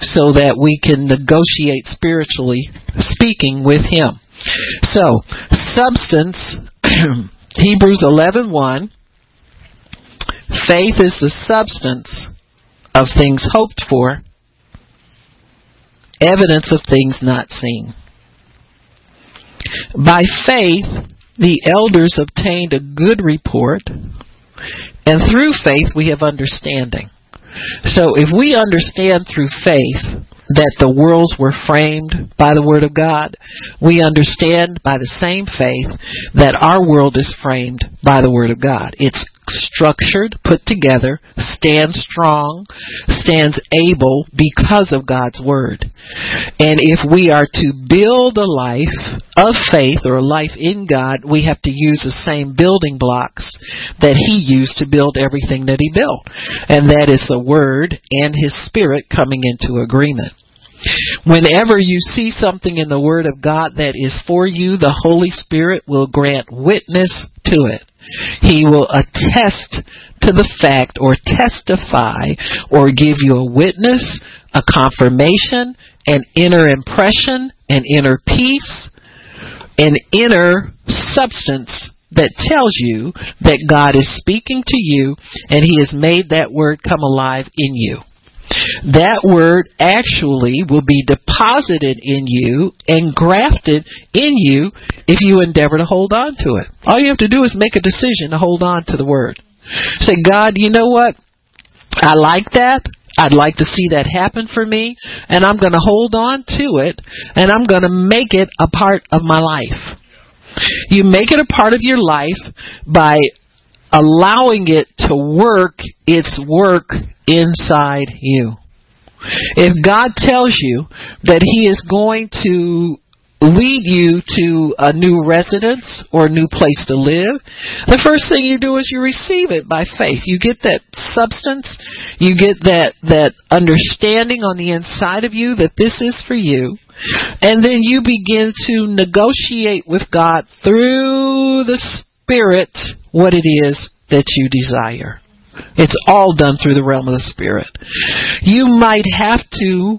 so that we can negotiate spiritually speaking with him. So, substance Hebrews 11:1 Faith is the substance of things hoped for, evidence of things not seen. By faith, the elders obtained a good report, and through faith we have understanding. So if we understand through faith that the worlds were framed by the Word of God, we understand by the same faith that our world is framed by the Word of God. It's structured, put together, stands strong, stands able because of God's Word. And if we are to build a life of faith or a life in God, we have to use the same building blocks that He used to build everything that He built. And that is the Word and His Spirit coming into agreement. Whenever you see something in the Word of God that is for you, the Holy Spirit will grant witness to it. He will attest to the fact or testify or give you a witness, a confirmation, an inner impression, an inner peace, an inner substance that tells you that God is speaking to you and He has made that word come alive in you that word actually will be deposited in you and grafted in you if you endeavor to hold on to it. All you have to do is make a decision to hold on to the word. Say, God, you know what? I like that. I'd like to see that happen for me, and I'm going to hold on to it, and I'm going to make it a part of my life. You make it a part of your life by allowing it to work its work inside you. If God tells you that He is going to lead you to a new residence or a new place to live, the first thing you do is you receive it by faith. You get that substance, you get that, that understanding on the inside of you that this is for you, and then you begin to negotiate with God through the Spirit what it is that you desire. It's all done through the realm of the Spirit. You might have to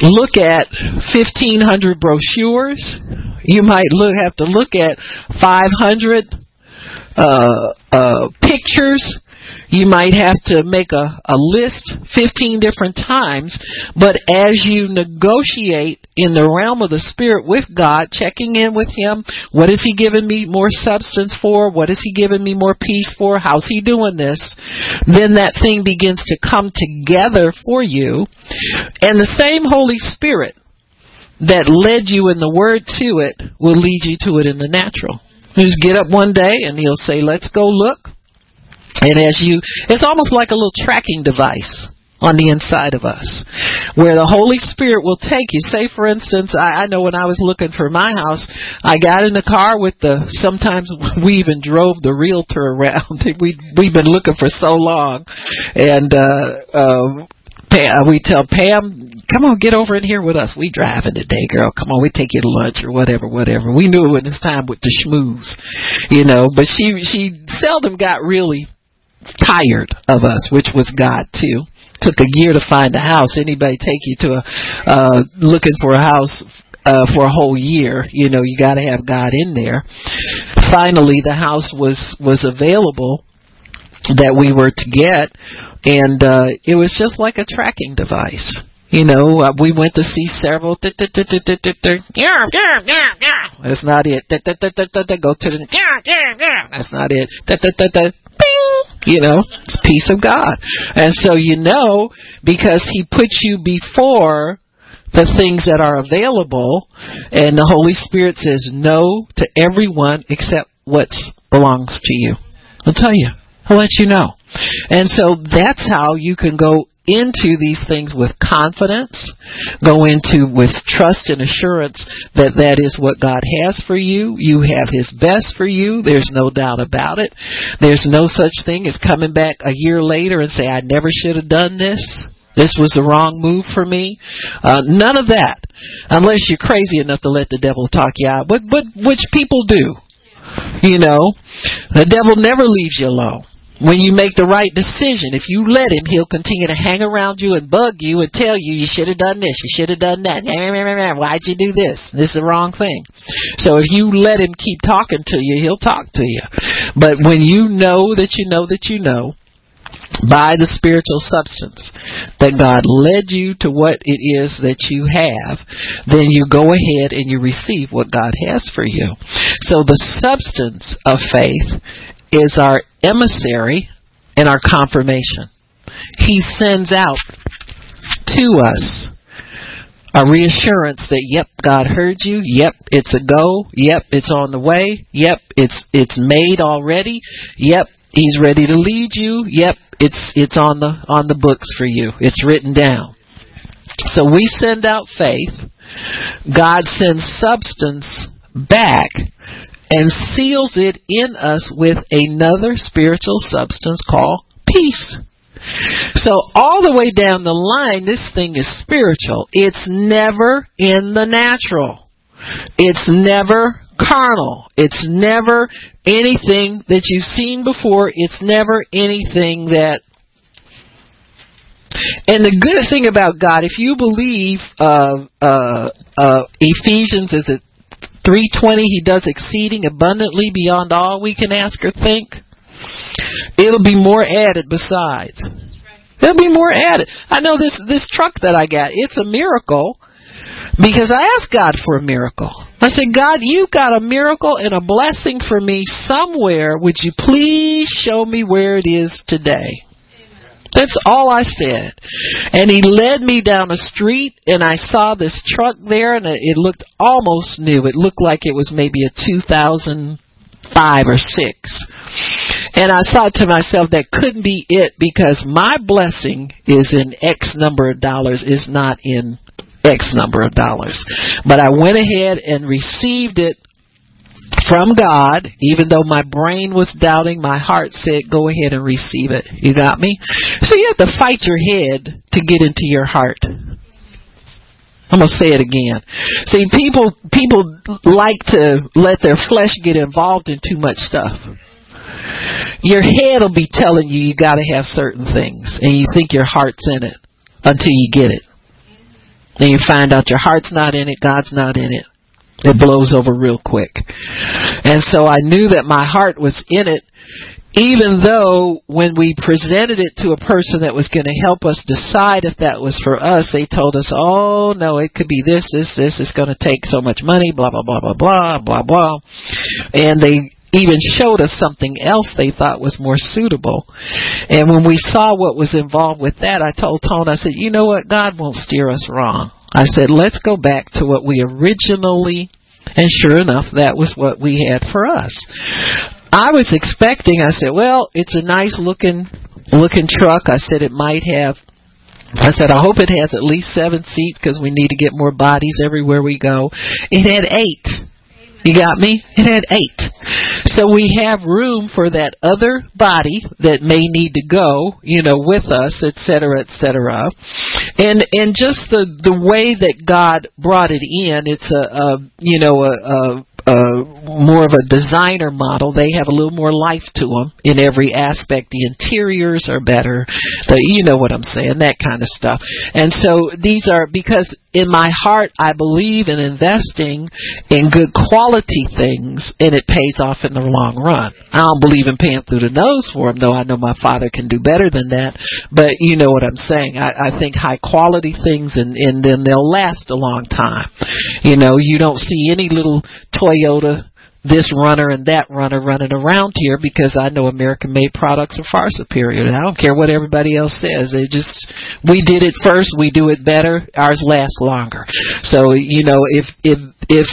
look at 1500 brochures. You might look, have to look at 500 uh, uh, pictures you might have to make a, a list 15 different times, but as you negotiate in the realm of the Spirit with God, checking in with Him, what is He giving me more substance for? What is He giving me more peace for? How's He doing this? Then that thing begins to come together for you. And the same Holy Spirit that led you in the Word to it will lead you to it in the natural. You just get up one day and He'll say, let's go look. And as you, it's almost like a little tracking device. on the inside of us where the Holy Spirit will take you. Say, for instance, I, I know when I was looking for my house, I got in the car with the, sometimes we even drove the realtor around. we, we've been looking for so long. And, uh, uh, we tell Pam, come on, get over in here with us. We driving today, girl. Come on, we take you to lunch or whatever, whatever. We knew it was time with the schmooze, you know. But she she seldom got really tired of us, which was God too took a year to find a house. Anybody take you to a uh looking for a house uh for a whole year, you know, you got to have God in there. Finally, the house was was available that we were to get and uh it was just like a tracking device. You know, uh, we went to see several. That's not it. Go to the. That's not it you know, it's peace of God. And so you know, because He puts you before the things that are available, and the Holy Spirit says no to everyone except what belongs to you. I'll tell you. I'll let you know. And so that's how you can go into these things with confidence, go into with trust and assurance that that is what God has for you. You have His best for you. There's no doubt about it. There's no such thing as coming back a year later and say, I never should have done this. This was the wrong move for me. Uh, none of that. Unless you're crazy enough to let the devil talk you out. But, but, which people do. You know, the devil never leaves you alone when you make the right decision, if you let him, he'll continue to hang around you and bug you and tell you you should have done this, you should have done that. Why'd you do this? This is the wrong thing. So if you let him keep talking to you, he'll talk to you. But when you know that you know that you know, by the spiritual substance that God led you to what it is that you have, then you go ahead and you receive what God has for you. So the substance of faith is our emissary and our confirmation. He sends out to us a reassurance that yep god heard you. Yep it's a go. Yep it's on the way. Yep it's it's made already. Yep he's ready to lead you. Yep it's it's on the on the books for you. It's written down. So we send out faith. God sends substance back and seals it in us with another spiritual substance called peace. So all the way down the line, this thing is spiritual. It's never in the natural. It's never carnal. It's never anything that you've seen before. It's never anything that and the good thing about God, if you believe uh, uh, uh, Ephesians, is it 320 he does exceeding abundantly beyond all we can ask or think. It'll be more added besides. There'll be more added. I know this this truck that i got it's a miracle because i asked god for a miracle. I said god you got a miracle and a blessing for me somewhere. Would you please show me where it is today that's all I said. And he led me down a street and I saw this truck there and it looked almost new. It looked like it was maybe a 2005 or 6. And I thought to myself that couldn't be it because my blessing is in X number of dollars is not in X number of dollars. But I went ahead and received it from God, even though my brain was doubting, my heart said, go ahead and receive it. You got me? So you have to fight your head to get into your heart. I'm gonna say it again. See, people people like to let their flesh get involved in too much stuff. Your head will be telling you you got to have certain things, and you think your heart's in it until you get it. Then you find out your heart's not in it, God's not in it. It blows over real quick. And so I knew that my heart was in it, even though when we presented it to a person that was going to help us decide if that was for us, they told us, oh no, it could be this, this, this, it's going to take so much money, blah, blah, blah, blah, blah, blah, blah. And they even showed us something else they thought was more suitable. And when we saw what was involved with that, I told Tone, I said, you know what, God won't steer us wrong. I said, let's go back to what we originally, and sure enough, that was what we had for us. I was expecting, I said, well, it's a nice looking, looking truck. I said it might have I said, I hope it has at least seven seats because we need to get more bodies everywhere we go. It had eight. You got me? It had eight. So we have room for that other body that may need to go, you know, with us, et cetera, et cetera. And, and just the, the way that God brought it in, it's a, a you know, a, a uh, more of a designer model. They have a little more life to them in every aspect. The interiors are better. The, you know what I'm saying, that kind of stuff. And so these are because in my heart I believe in investing in good quality things, and it pays off in the long run. I don't believe in paying through the nose for them, though. I know my father can do better than that. But you know what I'm saying. I, I think high quality things, and and then they'll last a long time. You know, you don't see any little Toyota this runner and that runner running around here because I know American made products are far superior. And I don't care what everybody else says. They just we did it first, we do it better, ours lasts longer. So, you know, if if if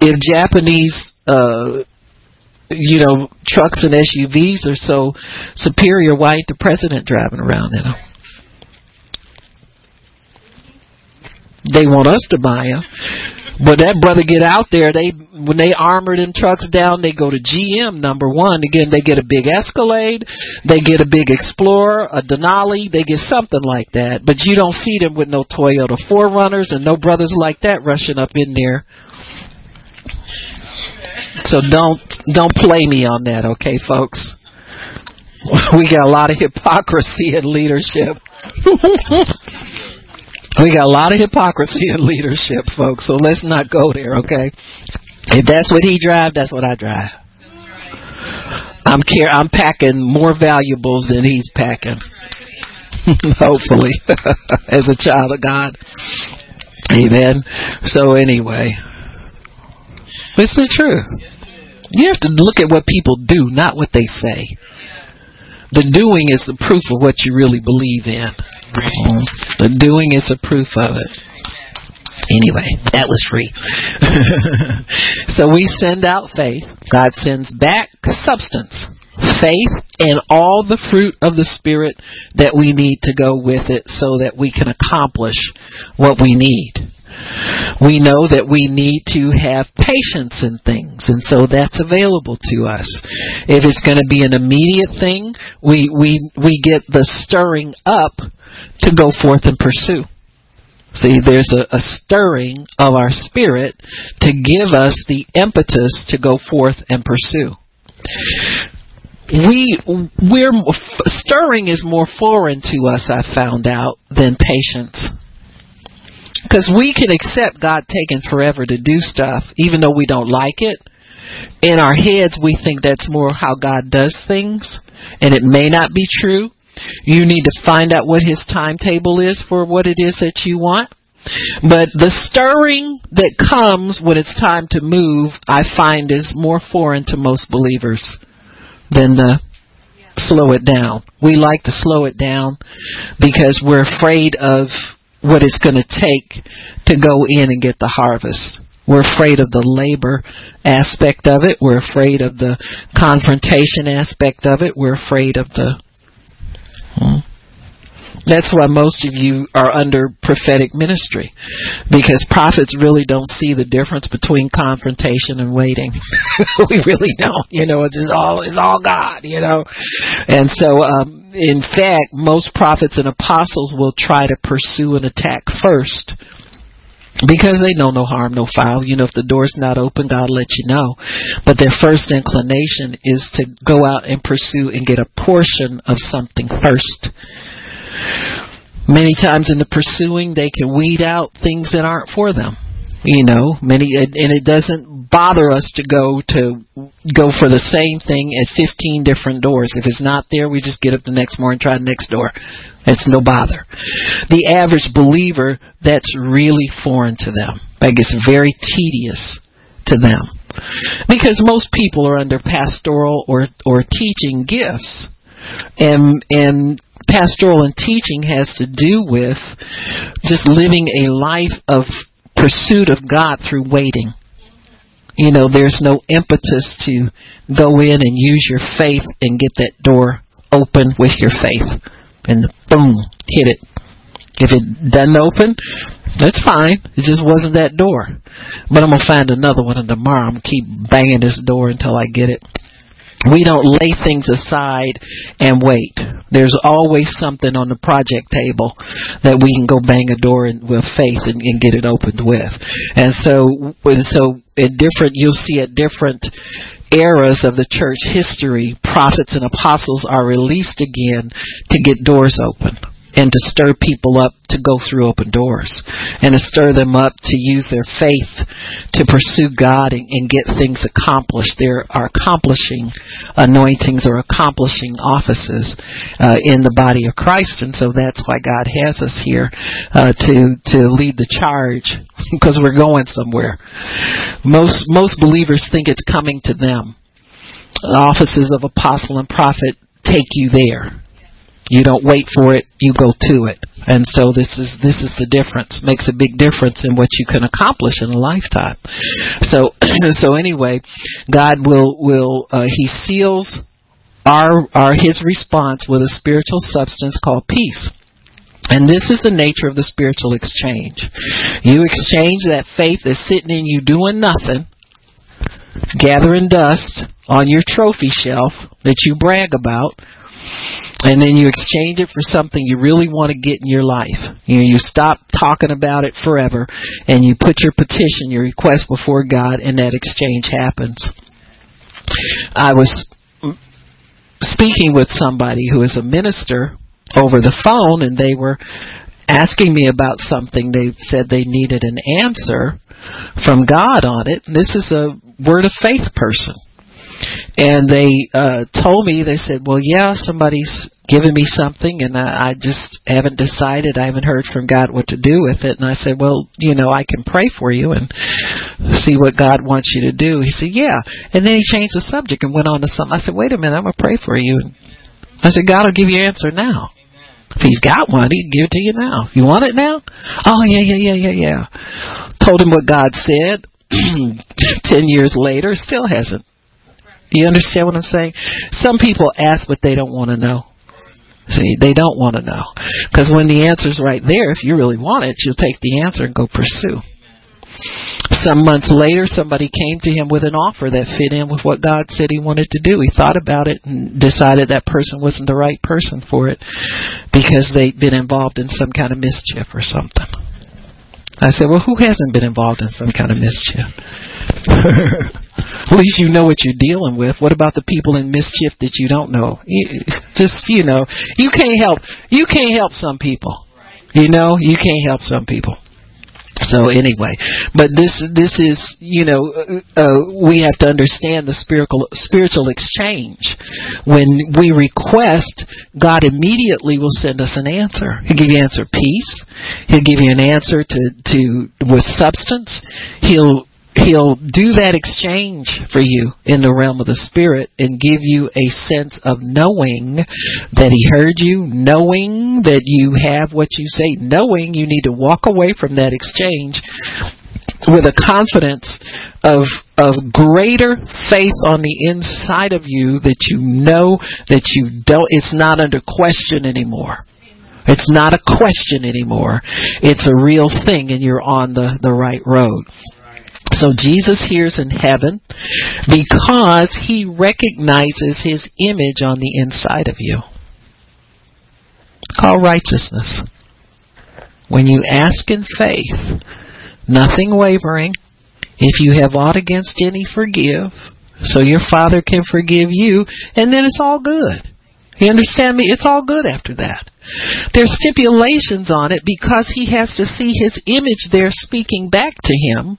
if Japanese uh you know, trucks and SUVs are so superior, why ain't the president driving around in them? They want us to buy them. But that brother get out there, they when they armor them trucks down, they go to GM number one. Again, they get a big Escalade, they get a big Explorer, a Denali, they get something like that. But you don't see them with no Toyota 4Runners and no brothers like that rushing up in there. So don't don't play me on that, okay, folks? We got a lot of hypocrisy in leadership. We got a lot of hypocrisy in leadership, folks, so let's not go there, okay? If that's what he drive, that's what I drive. I'm care I'm packing more valuables than he's packing. Hopefully. As a child of God. Amen. So anyway. This Isn't it true? You have to look at what people do, not what they say. The doing is the proof of what you really believe in. The doing is the proof of it. Anyway, that was free. so we send out faith. God sends back substance, faith, and all the fruit of the Spirit that we need to go with it so that we can accomplish what we need. We know that we need to have patience in things, and so that's available to us. If it's going to be an immediate thing, we, we, we get the stirring up to go forth and pursue. See, there's a, a, stirring of our spirit to give us the impetus to go forth and pursue. We, we're, stirring is more foreign to us, I found out, than patience. Because we can accept God taking forever to do stuff, even though we don't like it. In our heads, we think that's more how God does things, and it may not be true. You need to find out what His timetable is for what it is that you want. But the stirring that comes when it's time to move, I find is more foreign to most believers than the slow it down. We like to slow it down because we're afraid of what it's going to take to go in and get the harvest. We're afraid of the labor aspect of it. We're afraid of the confrontation aspect of it. We're afraid of the. Hmm. That's why most of you are under prophetic ministry. Because prophets really don't see the difference between confrontation and waiting. we really don't. You know, it's all it's all God, you know. And so um in fact most prophets and apostles will try to pursue an attack first because they know no harm, no foul. You know, if the door's not open, God will let you know. But their first inclination is to go out and pursue and get a portion of something first. Many times in the pursuing, they can weed out things that aren't for them. You know, many, and it doesn't bother us to go to go for the same thing at 15 different doors. If it's not there, we just get up the next morning, try the next door. It's no bother. The average believer, that's really foreign to them. Like it's very tedious to them. Because most people are under pastoral or, or teaching gifts. And, and pastoral and teaching has to do with just living a life of pursuit of God through waiting. You know, there's no impetus to go in and use your faith and get that door open with your faith. And boom, hit it. If it doesn't open, that's fine. It just wasn't that door. But I'm gonna find another one, and tomorrow I'm gonna keep banging this door until I get it. We don't lay things aside and wait. There's always something on the project table that we can go bang a door in, with faith and, and get it opened with. And so, so in different, you'll see at different eras of the church history, prophets and apostles are released again to get doors open and to stir people up to go through open doors and to stir them up to use their faith to pursue God and, and get things accomplished. There are accomplishing anointings or accomplishing offices uh, in the body of Christ, and so that's why God has us here uh, to to lead the charge because we're going somewhere. Most most believers think it's coming to them. The offices of apostle and prophet take you there you don't wait for it, you go to it. And so this is this is the difference. Makes a big difference in what you can accomplish in a lifetime. So so anyway, God will will uh, he seals our our his response with a spiritual substance called peace. And this is the nature of the spiritual exchange. You exchange that faith that's sitting in you doing nothing, gathering dust on your trophy shelf that you brag about and then you exchange it for something you really want to get in your life. You know, you stop talking about it forever and you put your petition, your request before God and that exchange happens. I was speaking with somebody who is a minister over the phone and they were asking me about something. They said they needed an answer from God on it. And This is a word of faith person and they uh told me they said well yeah somebody's given me something and I, I just haven't decided i haven't heard from god what to do with it and i said well you know i can pray for you and see what god wants you to do he said yeah and then he changed the subject and went on to something i said wait a minute i'm going to pray for you and i said god will give you an answer now if he's got one, he can give it to you now. You want it now? Oh yeah, yeah, yeah, yeah, yeah. Told him what God said. Ten years later, still hasn't you understand what I'm saying? Some people ask, but they don't want to know. See, they don't want to know. Because when the answer's right there, if you really want it, you'll take the answer and go pursue. Some months later, somebody came to him with an offer that fit in with what God said he wanted to do. He thought about it and decided that person wasn't the right person for it because they'd been involved in some kind of mischief or something. I said, well, who hasn't been involved in some kind of mischief? At least you know what you're dealing with. What about the people in mischief that you don't know? just you know, you can't help. You can't help some people. You know, you can't help some people. So anyway, but this this is you know uh, uh, we have to understand the spiritual spiritual exchange. When we request, God immediately will send us an answer. He'll give you answer peace. He'll give you an answer to to with substance. He'll He'll do that exchange for you in the realm of the spirit and give you a sense of knowing that he heard you, knowing that you have what you say, knowing you need to walk away from that exchange with a confidence of of greater faith on the inside of you that you know that you don't it's not under question anymore. It's not a question anymore. It's a real thing and you're on the, the right road. So Jesus hears in heaven because he recognizes his image on the inside of you. Call righteousness. When you ask in faith, nothing wavering, if you have aught against any, forgive, so your Father can forgive you, and then it's all good. You understand me? It's all good after that. There's stipulations on it because he has to see his image there speaking back to him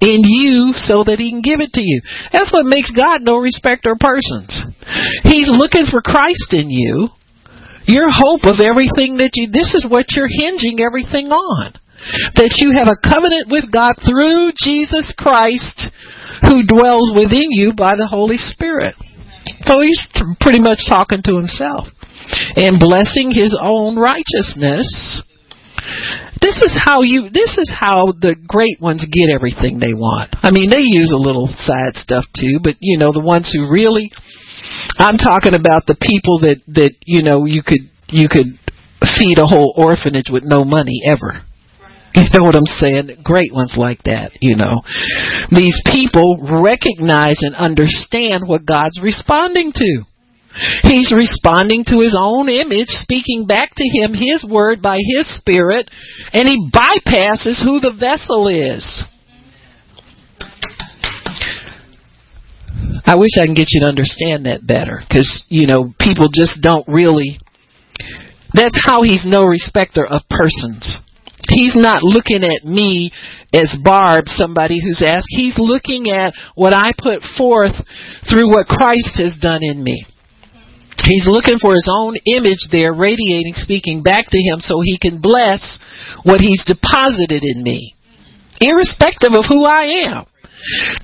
in you so that he can give it to you. That's what makes God no respecter of persons. He's looking for Christ in you. Your hope of everything that you, this is what you're hinging everything on. That you have a covenant with God through Jesus Christ who dwells within you by the Holy Spirit. So he's pretty much talking to himself and blessing his own righteousness this is how you this is how the great ones get everything they want. I mean, they use a little side stuff too, but you know, the ones who really I'm talking about the people that that you know you could you could feed a whole orphanage with no money ever. You know what I'm saying? Great ones like that, you know. These people recognize and understand what God's responding to. He's responding to his own image, speaking back to him his word by his spirit, and he bypasses who the vessel is. I wish I can get you to understand that better because, you know, people just don't really. That's how he's no respecter of persons. He's not looking at me as Barb, somebody who's asked. He's looking at what I put forth through what Christ has done in me. He's looking for his own image there radiating, speaking back to him so he can bless what he's deposited in me, irrespective of who I am.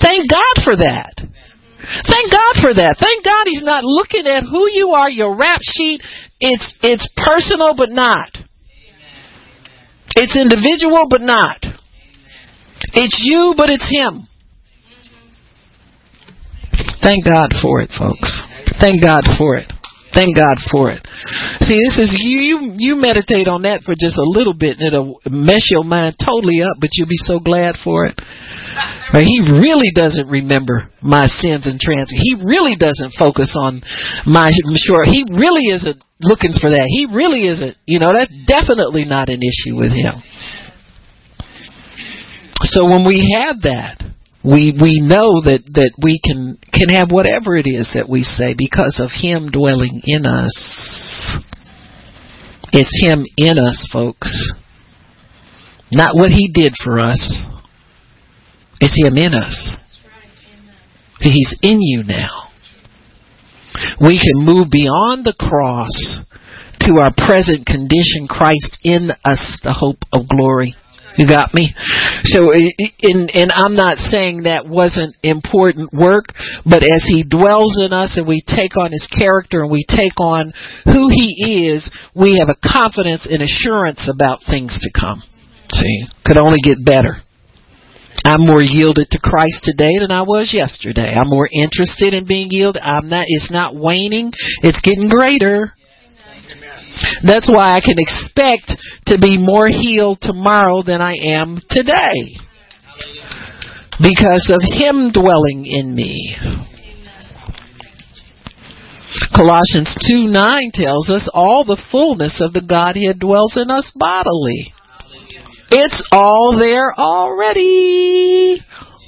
Thank God for that. Thank God for that. Thank God he's not looking at who you are, your rap sheet. It's, it's personal, but not. It's individual, but not. It's you, but it's Him. Thank God for it, folks. Thank God for it. Thank God for it. See, this is you. You you meditate on that for just a little bit, and it'll mess your mind totally up. But you'll be so glad for it. Right? He really doesn't remember my sins and trans. He really doesn't focus on my sure. He really isn't looking for that. He really isn't. You know, that's definitely not an issue with him. So when we have that, we we know that that we can can have whatever it is that we say because of him dwelling in us. It's him in us, folks. Not what he did for us. It's him in us. He's in you now we can move beyond the cross to our present condition, Christ in us, the hope of glory. You got me? So, uh, and, and I'm not saying that wasn't important work, but as He dwells in us and we take on His character and we take on who He is, we have a confidence and assurance about things to come. See? Could only get better. I'm more yielded to Christ today than I was yesterday. I'm more interested in being yielded. I'm not, it's not waning. It's getting greater. That's why I can expect to be more healed tomorrow than I am today. Because of Him dwelling in me. Colossians 2 9 tells us all the fullness of the Godhead dwells in us bodily. It's all there already.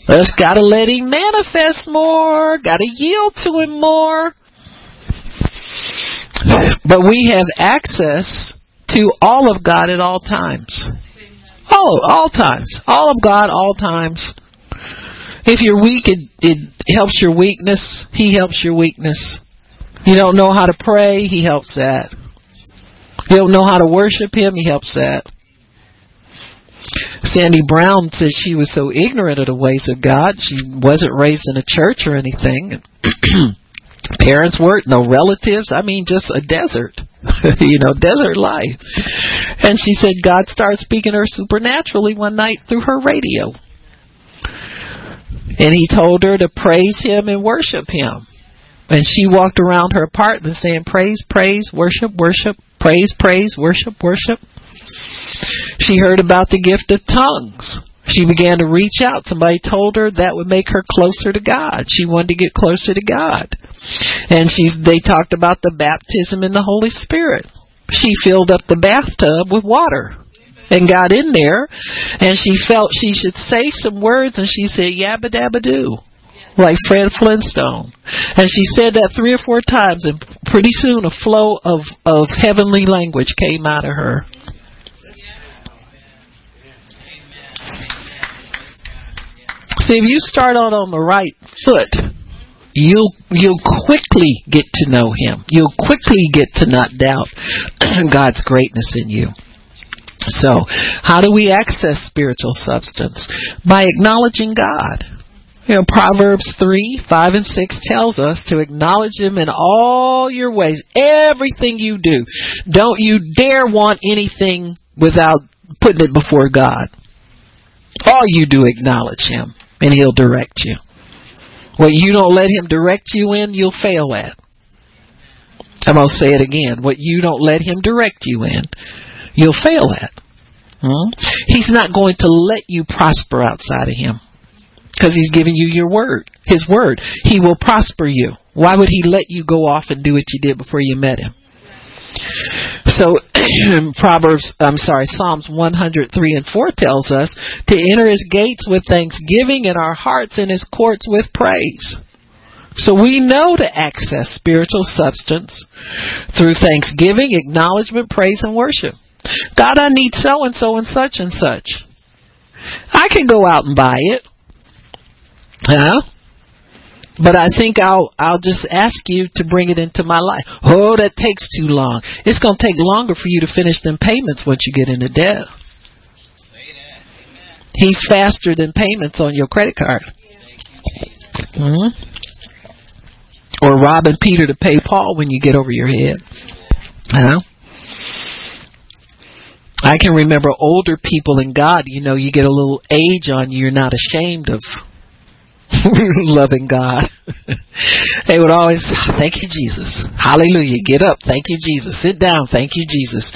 Just gotta let him manifest more, gotta yield to him more. But we have access to all of God at all times. All, all times. All of God, all times. If you're weak, it, it helps your weakness. He helps your weakness. You don't know how to pray, He helps that. You don't know how to worship Him, He helps that. Sandy Brown said she was so ignorant of the ways of God. She wasn't raised in a church or anything. Parents weren't, no relatives. I mean, just a desert. you know, desert life. And she said God started speaking to her supernaturally one night through her radio. And he told her to praise him and worship him. And she walked around her apartment saying, Praise, praise, worship, worship, praise, praise, worship, worship. She heard about the gift of tongues. She began to reach out. Somebody told her that would make her closer to God. She wanted to get closer to God. And she they talked about the baptism in the Holy Spirit. She filled up the bathtub with water and got in there and she felt she should say some words and she said yabba dabba doo like Fred Flintstone. And she said that three or four times and pretty soon a flow of, of heavenly language came out of her. See, if you start out on the right foot, you'll you'll quickly get to know Him. You'll quickly get to not doubt God's greatness in you. So, how do we access spiritual substance? By acknowledging God. You know, Proverbs 3, 5, and 6 tells us to acknowledge Him in all your ways, everything you do. Don't you dare want anything without putting it before God. All you do, acknowledge Him and He'll direct you. What you don't let Him direct you in, you'll fail at. I'm going to say it again. What you don't let him direct you in, you'll fail at. Hmm? He's not going to let you prosper outside of him because he's giving you your word, his word. He will prosper you. Why would he let you go off and do what you did before you met him? So Proverbs, I'm sorry, Psalms 103 and 4 tells us to enter his gates with thanksgiving and our hearts in his courts with praise. So we know to access spiritual substance through thanksgiving, acknowledgement, praise, and worship. God, I need so and so and such and such. I can go out and buy it. Huh? But I think I'll I'll just ask you to bring it into my life. Oh, that takes too long. It's going to take longer for you to finish them payments once you get into debt. He's faster than payments on your credit card. Mm-hmm. Or robbing Peter to pay Paul when you get over your head. Huh? I can remember older people in God, you know, you get a little age on you, you're not ashamed of loving God. they would always, thank you, Jesus. Hallelujah. Get up. Thank you, Jesus. Sit down. Thank you, Jesus.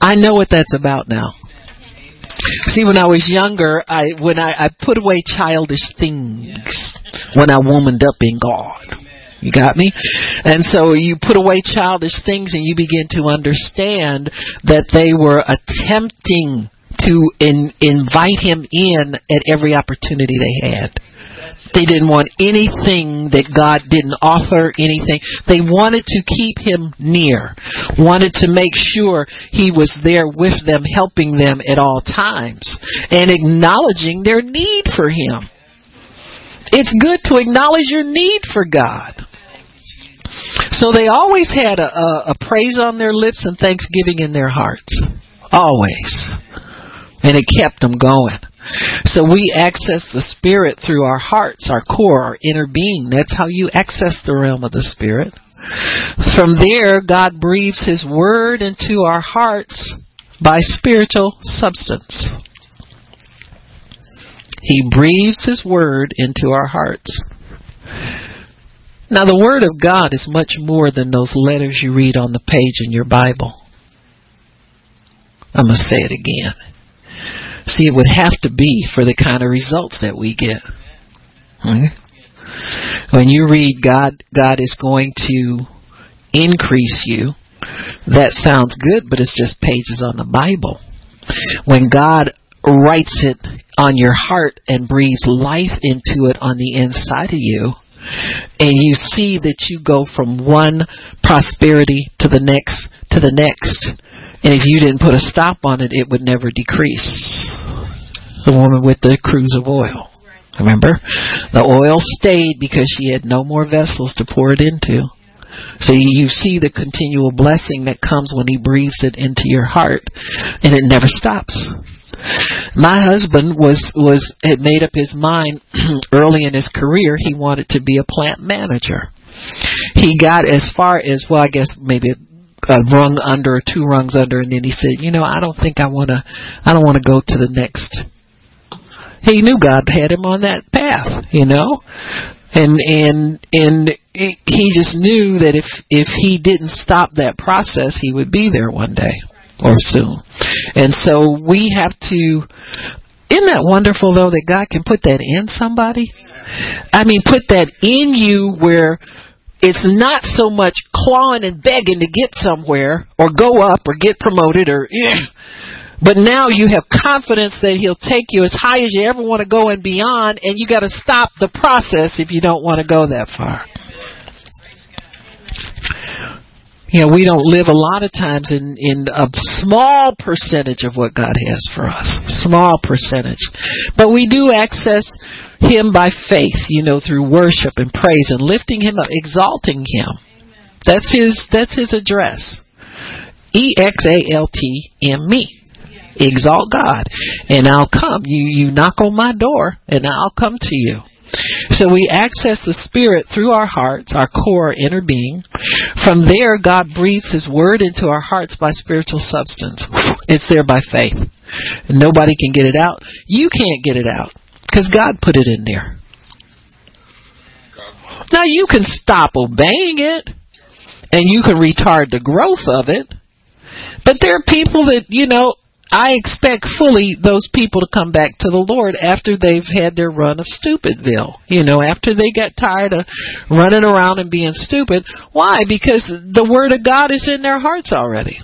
I know what that's about now. See, when I was younger, I when I, I put away childish things when I womaned up in God. You got me? And so you put away childish things and you begin to understand that they were attempting to in, invite him in at every opportunity they had. They didn't want anything that God didn't author, anything. They wanted to keep him near, wanted to make sure he was there with them, helping them at all times, and acknowledging their need for him. It's good to acknowledge your need for God. So they always had a, a, a praise on their lips and thanksgiving in their hearts. Always. And it kept them going. So we access the Spirit through our hearts, our core, our inner being. That's how you access the realm of the Spirit. From there, God breathes His Word into our hearts by spiritual substance. He breathes His Word into our hearts. Now, the Word of God is much more than those letters you read on the page in your Bible. I'm going to say it again. See, it would have to be for the kind of results that we get. When you read God, God is going to increase you. That sounds good, but it's just pages on the Bible. When God writes it on your heart and breathes life into it on the inside of you, and you see that you go from one prosperity to the next to the next, and if you didn't put a stop on it, it would never decrease. The woman with the cruse of oil. Remember? The oil stayed because she had no more vessels to pour it into. So you see the continual blessing that comes when he breathes it into your heart and it never stops. My husband was was had made up his mind early in his career he wanted to be a plant manager. He got as far as well I guess maybe a rung under, or two rungs under, and then he said, "You know, I don't think I want to. I don't want to go to the next." He knew God had him on that path, you know, and and and he just knew that if if he didn't stop that process, he would be there one day or soon. And so we have to. Isn't that wonderful though that God can put that in somebody? I mean, put that in you where it's not so much clawing and begging to get somewhere or go up or get promoted or but now you have confidence that he'll take you as high as you ever want to go and beyond and you got to stop the process if you don't want to go that far you know, we don't live a lot of times in, in a small percentage of what God has for us. Small percentage. But we do access him by faith, you know, through worship and praise and lifting him up, exalting him. That's his that's his address. E X A L T M me. Exalt God. And I'll come. You you knock on my door and I'll come to you. So we access the Spirit through our hearts, our core inner being. From there, God breathes His Word into our hearts by spiritual substance. It's there by faith. Nobody can get it out. You can't get it out. Because God put it in there. Now you can stop obeying it. and you can retard the growth of it. But there are people that, you know, I expect fully those people to come back to the Lord after they've had their run of stupidville. You know, after they got tired of running around and being stupid. Why? Because the Word of God is in their hearts already.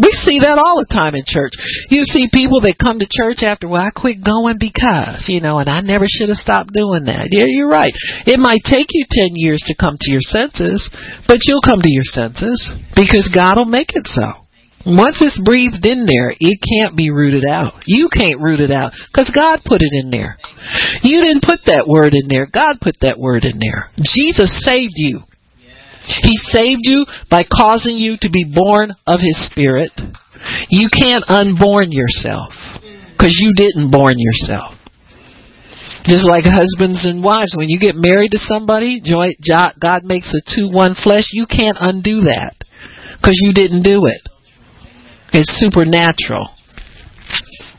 We see that all the time in church. You see people that come to church after, well, I quit going because, you know, and I never should have stopped doing that. Yeah, you're right. It might take you 10 years to come to your senses, but you'll come to your senses because God will make it so. Once it's breathed in there, it can't be rooted out. You can't root it out because God put it in there. You didn't put that word in there. God put that word in there. Jesus saved you. He saved you by causing you to be born of His Spirit. You can't unborn yourself because you didn't born yourself. Just like husbands and wives, when you get married to somebody, God makes a two one flesh. You can't undo that because you didn't do it. It's supernatural.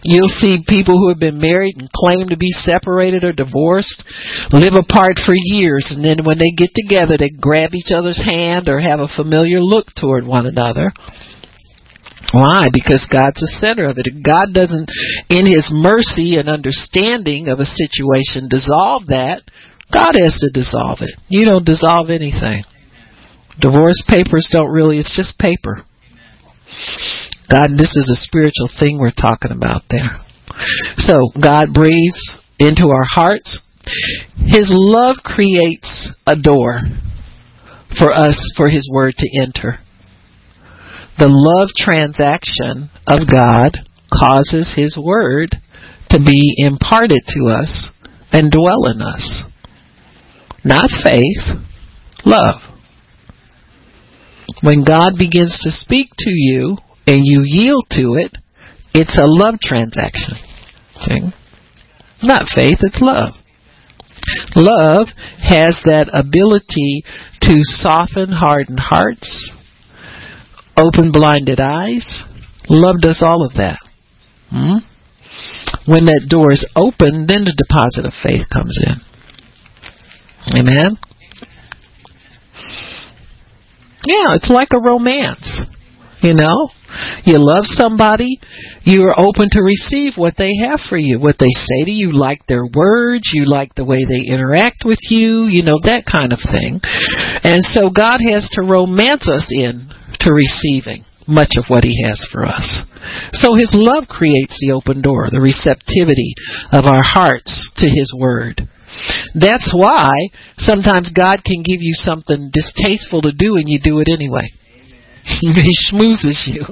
You'll see people who have been married and claim to be separated or divorced live apart for years, and then when they get together, they grab each other's hand or have a familiar look toward one another. Why? Because God's the center of it. If God doesn't, in His mercy and understanding of a situation, dissolve that, God has to dissolve it. You don't dissolve anything. Divorce papers don't really, it's just paper. God, this is a spiritual thing we're talking about there. So, God breathes into our hearts. His love creates a door for us, for His Word to enter. The love transaction of God causes His Word to be imparted to us and dwell in us. Not faith, love. When God begins to speak to you and you yield to it, it's a love transaction. See? Not faith, it's love. Love has that ability to soften hardened hearts, open blinded eyes. Love does all of that. Hmm? When that door is open, then the deposit of faith comes in. Amen? Yeah, it's like a romance. You know? You love somebody, you are open to receive what they have for you, what they say to you, like their words, you like the way they interact with you, you know, that kind of thing. And so God has to romance us in to receiving much of what He has for us. So His love creates the open door, the receptivity of our hearts to His Word. That's why sometimes God can give you something distasteful to do and you do it anyway. he schmoozes you.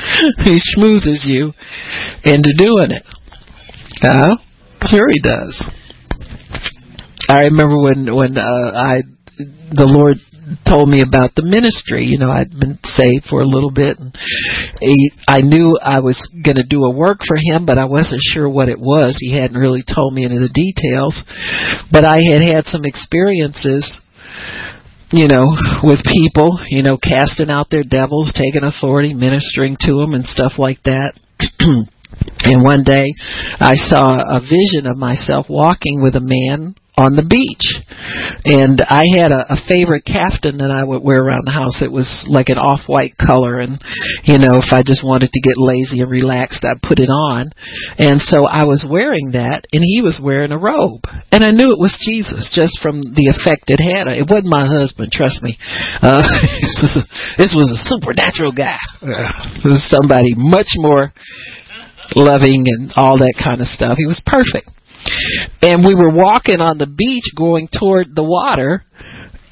he schmoozes you into doing it. Uh, sure he does. I remember when when uh, I the Lord told me about the ministry. You know, I'd been saved for a little bit, and he, I knew I was going to do a work for him, but I wasn't sure what it was. He hadn't really told me any of the details, but I had had some experiences you know, with people, you know, casting out their devils, taking authority, ministering to them, and stuff like that. and one day, I saw a vision of myself walking with a man on the beach. And I had a, a favorite caftan that I would wear around the house. It was like an off white color and you know, if I just wanted to get lazy and relaxed I'd put it on. And so I was wearing that and he was wearing a robe. And I knew it was Jesus just from the effect it had. It wasn't my husband, trust me. Uh this was a, this was a supernatural guy. This was somebody much more loving and all that kind of stuff. He was perfect. And we were walking on the beach going toward the water,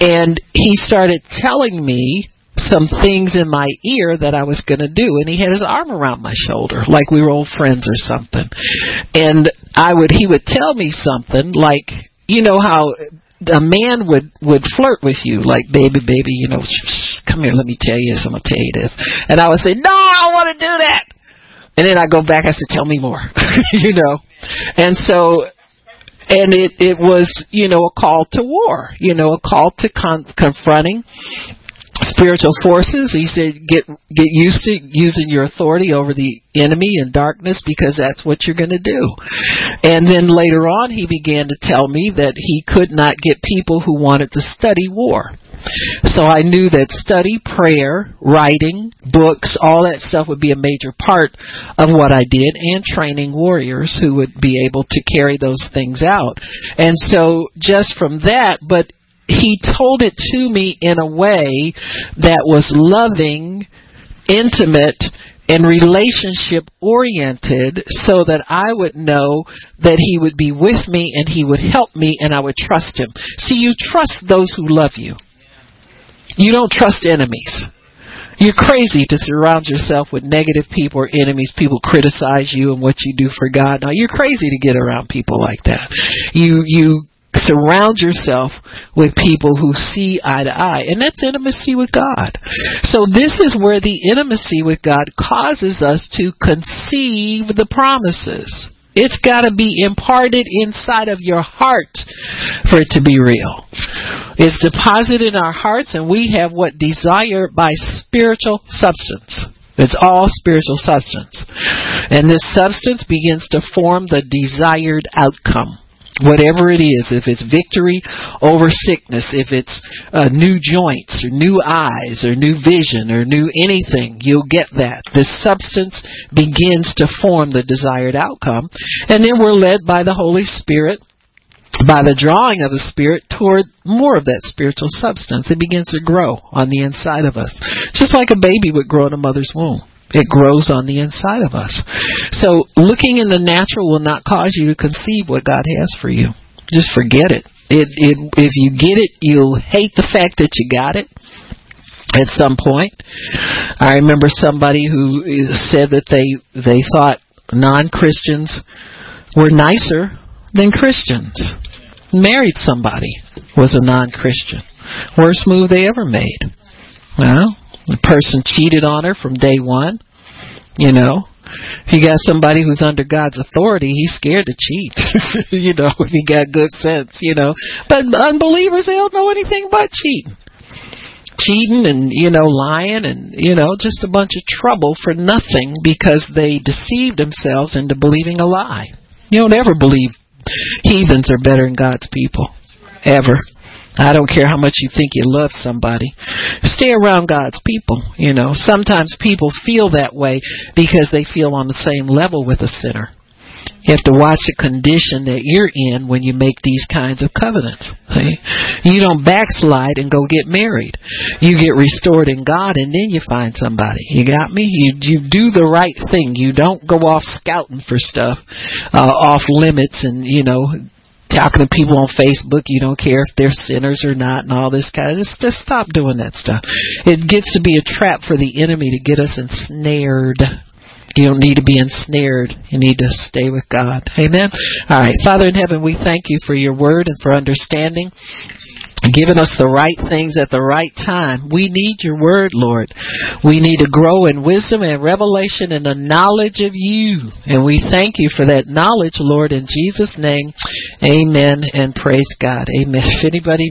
and he started telling me some things in my ear that I was going to do and he had his arm around my shoulder like we were old friends or something. And I would he would tell me something like you know how a man would would flirt with you like baby baby you know come here let me tell you this I'm going to tell you this. And I would say no I don't want to do that. And then I go back I said tell me more you know and so, and it, it was, you know, a call to war, you know, a call to con- confronting spiritual forces. He said, get, get used to using your authority over the enemy and darkness because that's what you're going to do. And then later on, he began to tell me that he could not get people who wanted to study war So I knew that study, prayer, writing, books, all that stuff would be a major part of what I did and training warriors who would be able to carry those things out. And so just from that, but he told it to me in a way that was loving, intimate, and relationship oriented so that I would know that he would be with me and he would help me and I would trust him. See, you trust those who love you. You don't trust enemies. You're crazy to surround yourself with negative people or enemies. People criticize you and what you do for God. Now you're crazy to get around people like that. You you surround yourself with people who see eye to eye and that's intimacy with God. So this is where the intimacy with God causes us to conceive the promises. It's got to be imparted inside of your heart for it to be real. It's deposited in our hearts, and we have what desire by spiritual substance. It's all spiritual substance. And this substance begins to form the desired outcome whatever it is, if it's victory over sickness, if it's uh, new joints or new eyes or new vision or new anything, you'll get that. The substance begins to form the desired outcome. And then we're led by the Holy Spirit by the drawing of the Spirit toward more of that spiritual substance. It begins to grow on the inside of us. Just like a baby would grow in a mother's womb. It grows on the inside of us. So looking in the natural will not cause you to conceive what God has for you. Just forget it. It, it if you get it, you'll hate the fact that you got it at some point. I remember somebody who said that they they thought non-Christians were nicer than Christians. Married somebody was a non-Christian. Worst move they ever made. Well, the person cheated on her from day one. You know, if you got somebody who's under God's authority, he's scared to cheat. you know, if he got good sense, you know. But unbelievers, they don't know anything about cheating. Cheating and, you know, lying and, you know, just a bunch of trouble for nothing because they deceived themselves into believing a lie. You don't ever believe heathens are better than God's people. Ever. I don't care how much you think you love somebody. Stay around God's people. You know, sometimes people feel that way because they feel on the same level with a sinner. You have to watch the condition that you're in when you make these kinds of covenants. See? You don't backslide and go get married. You get restored in God and then you find somebody. You got me? You you do the right thing. You don't go off scouting for stuff uh, off limits and you know talking to people on Facebook. You don't care if they're sinners or not, and all this kind of just just stop doing that stuff. It gets to be a trap for the enemy to get us ensnared. You don't need to be ensnared. You need to stay with God. Amen. All right, Father in heaven, we thank you for your word and for understanding giving us the right things at the right time. We need your word, Lord. We need to grow in wisdom and revelation and the knowledge of you. And we thank you for that knowledge, Lord, in Jesus' name. Amen and praise God. Amen. If anybody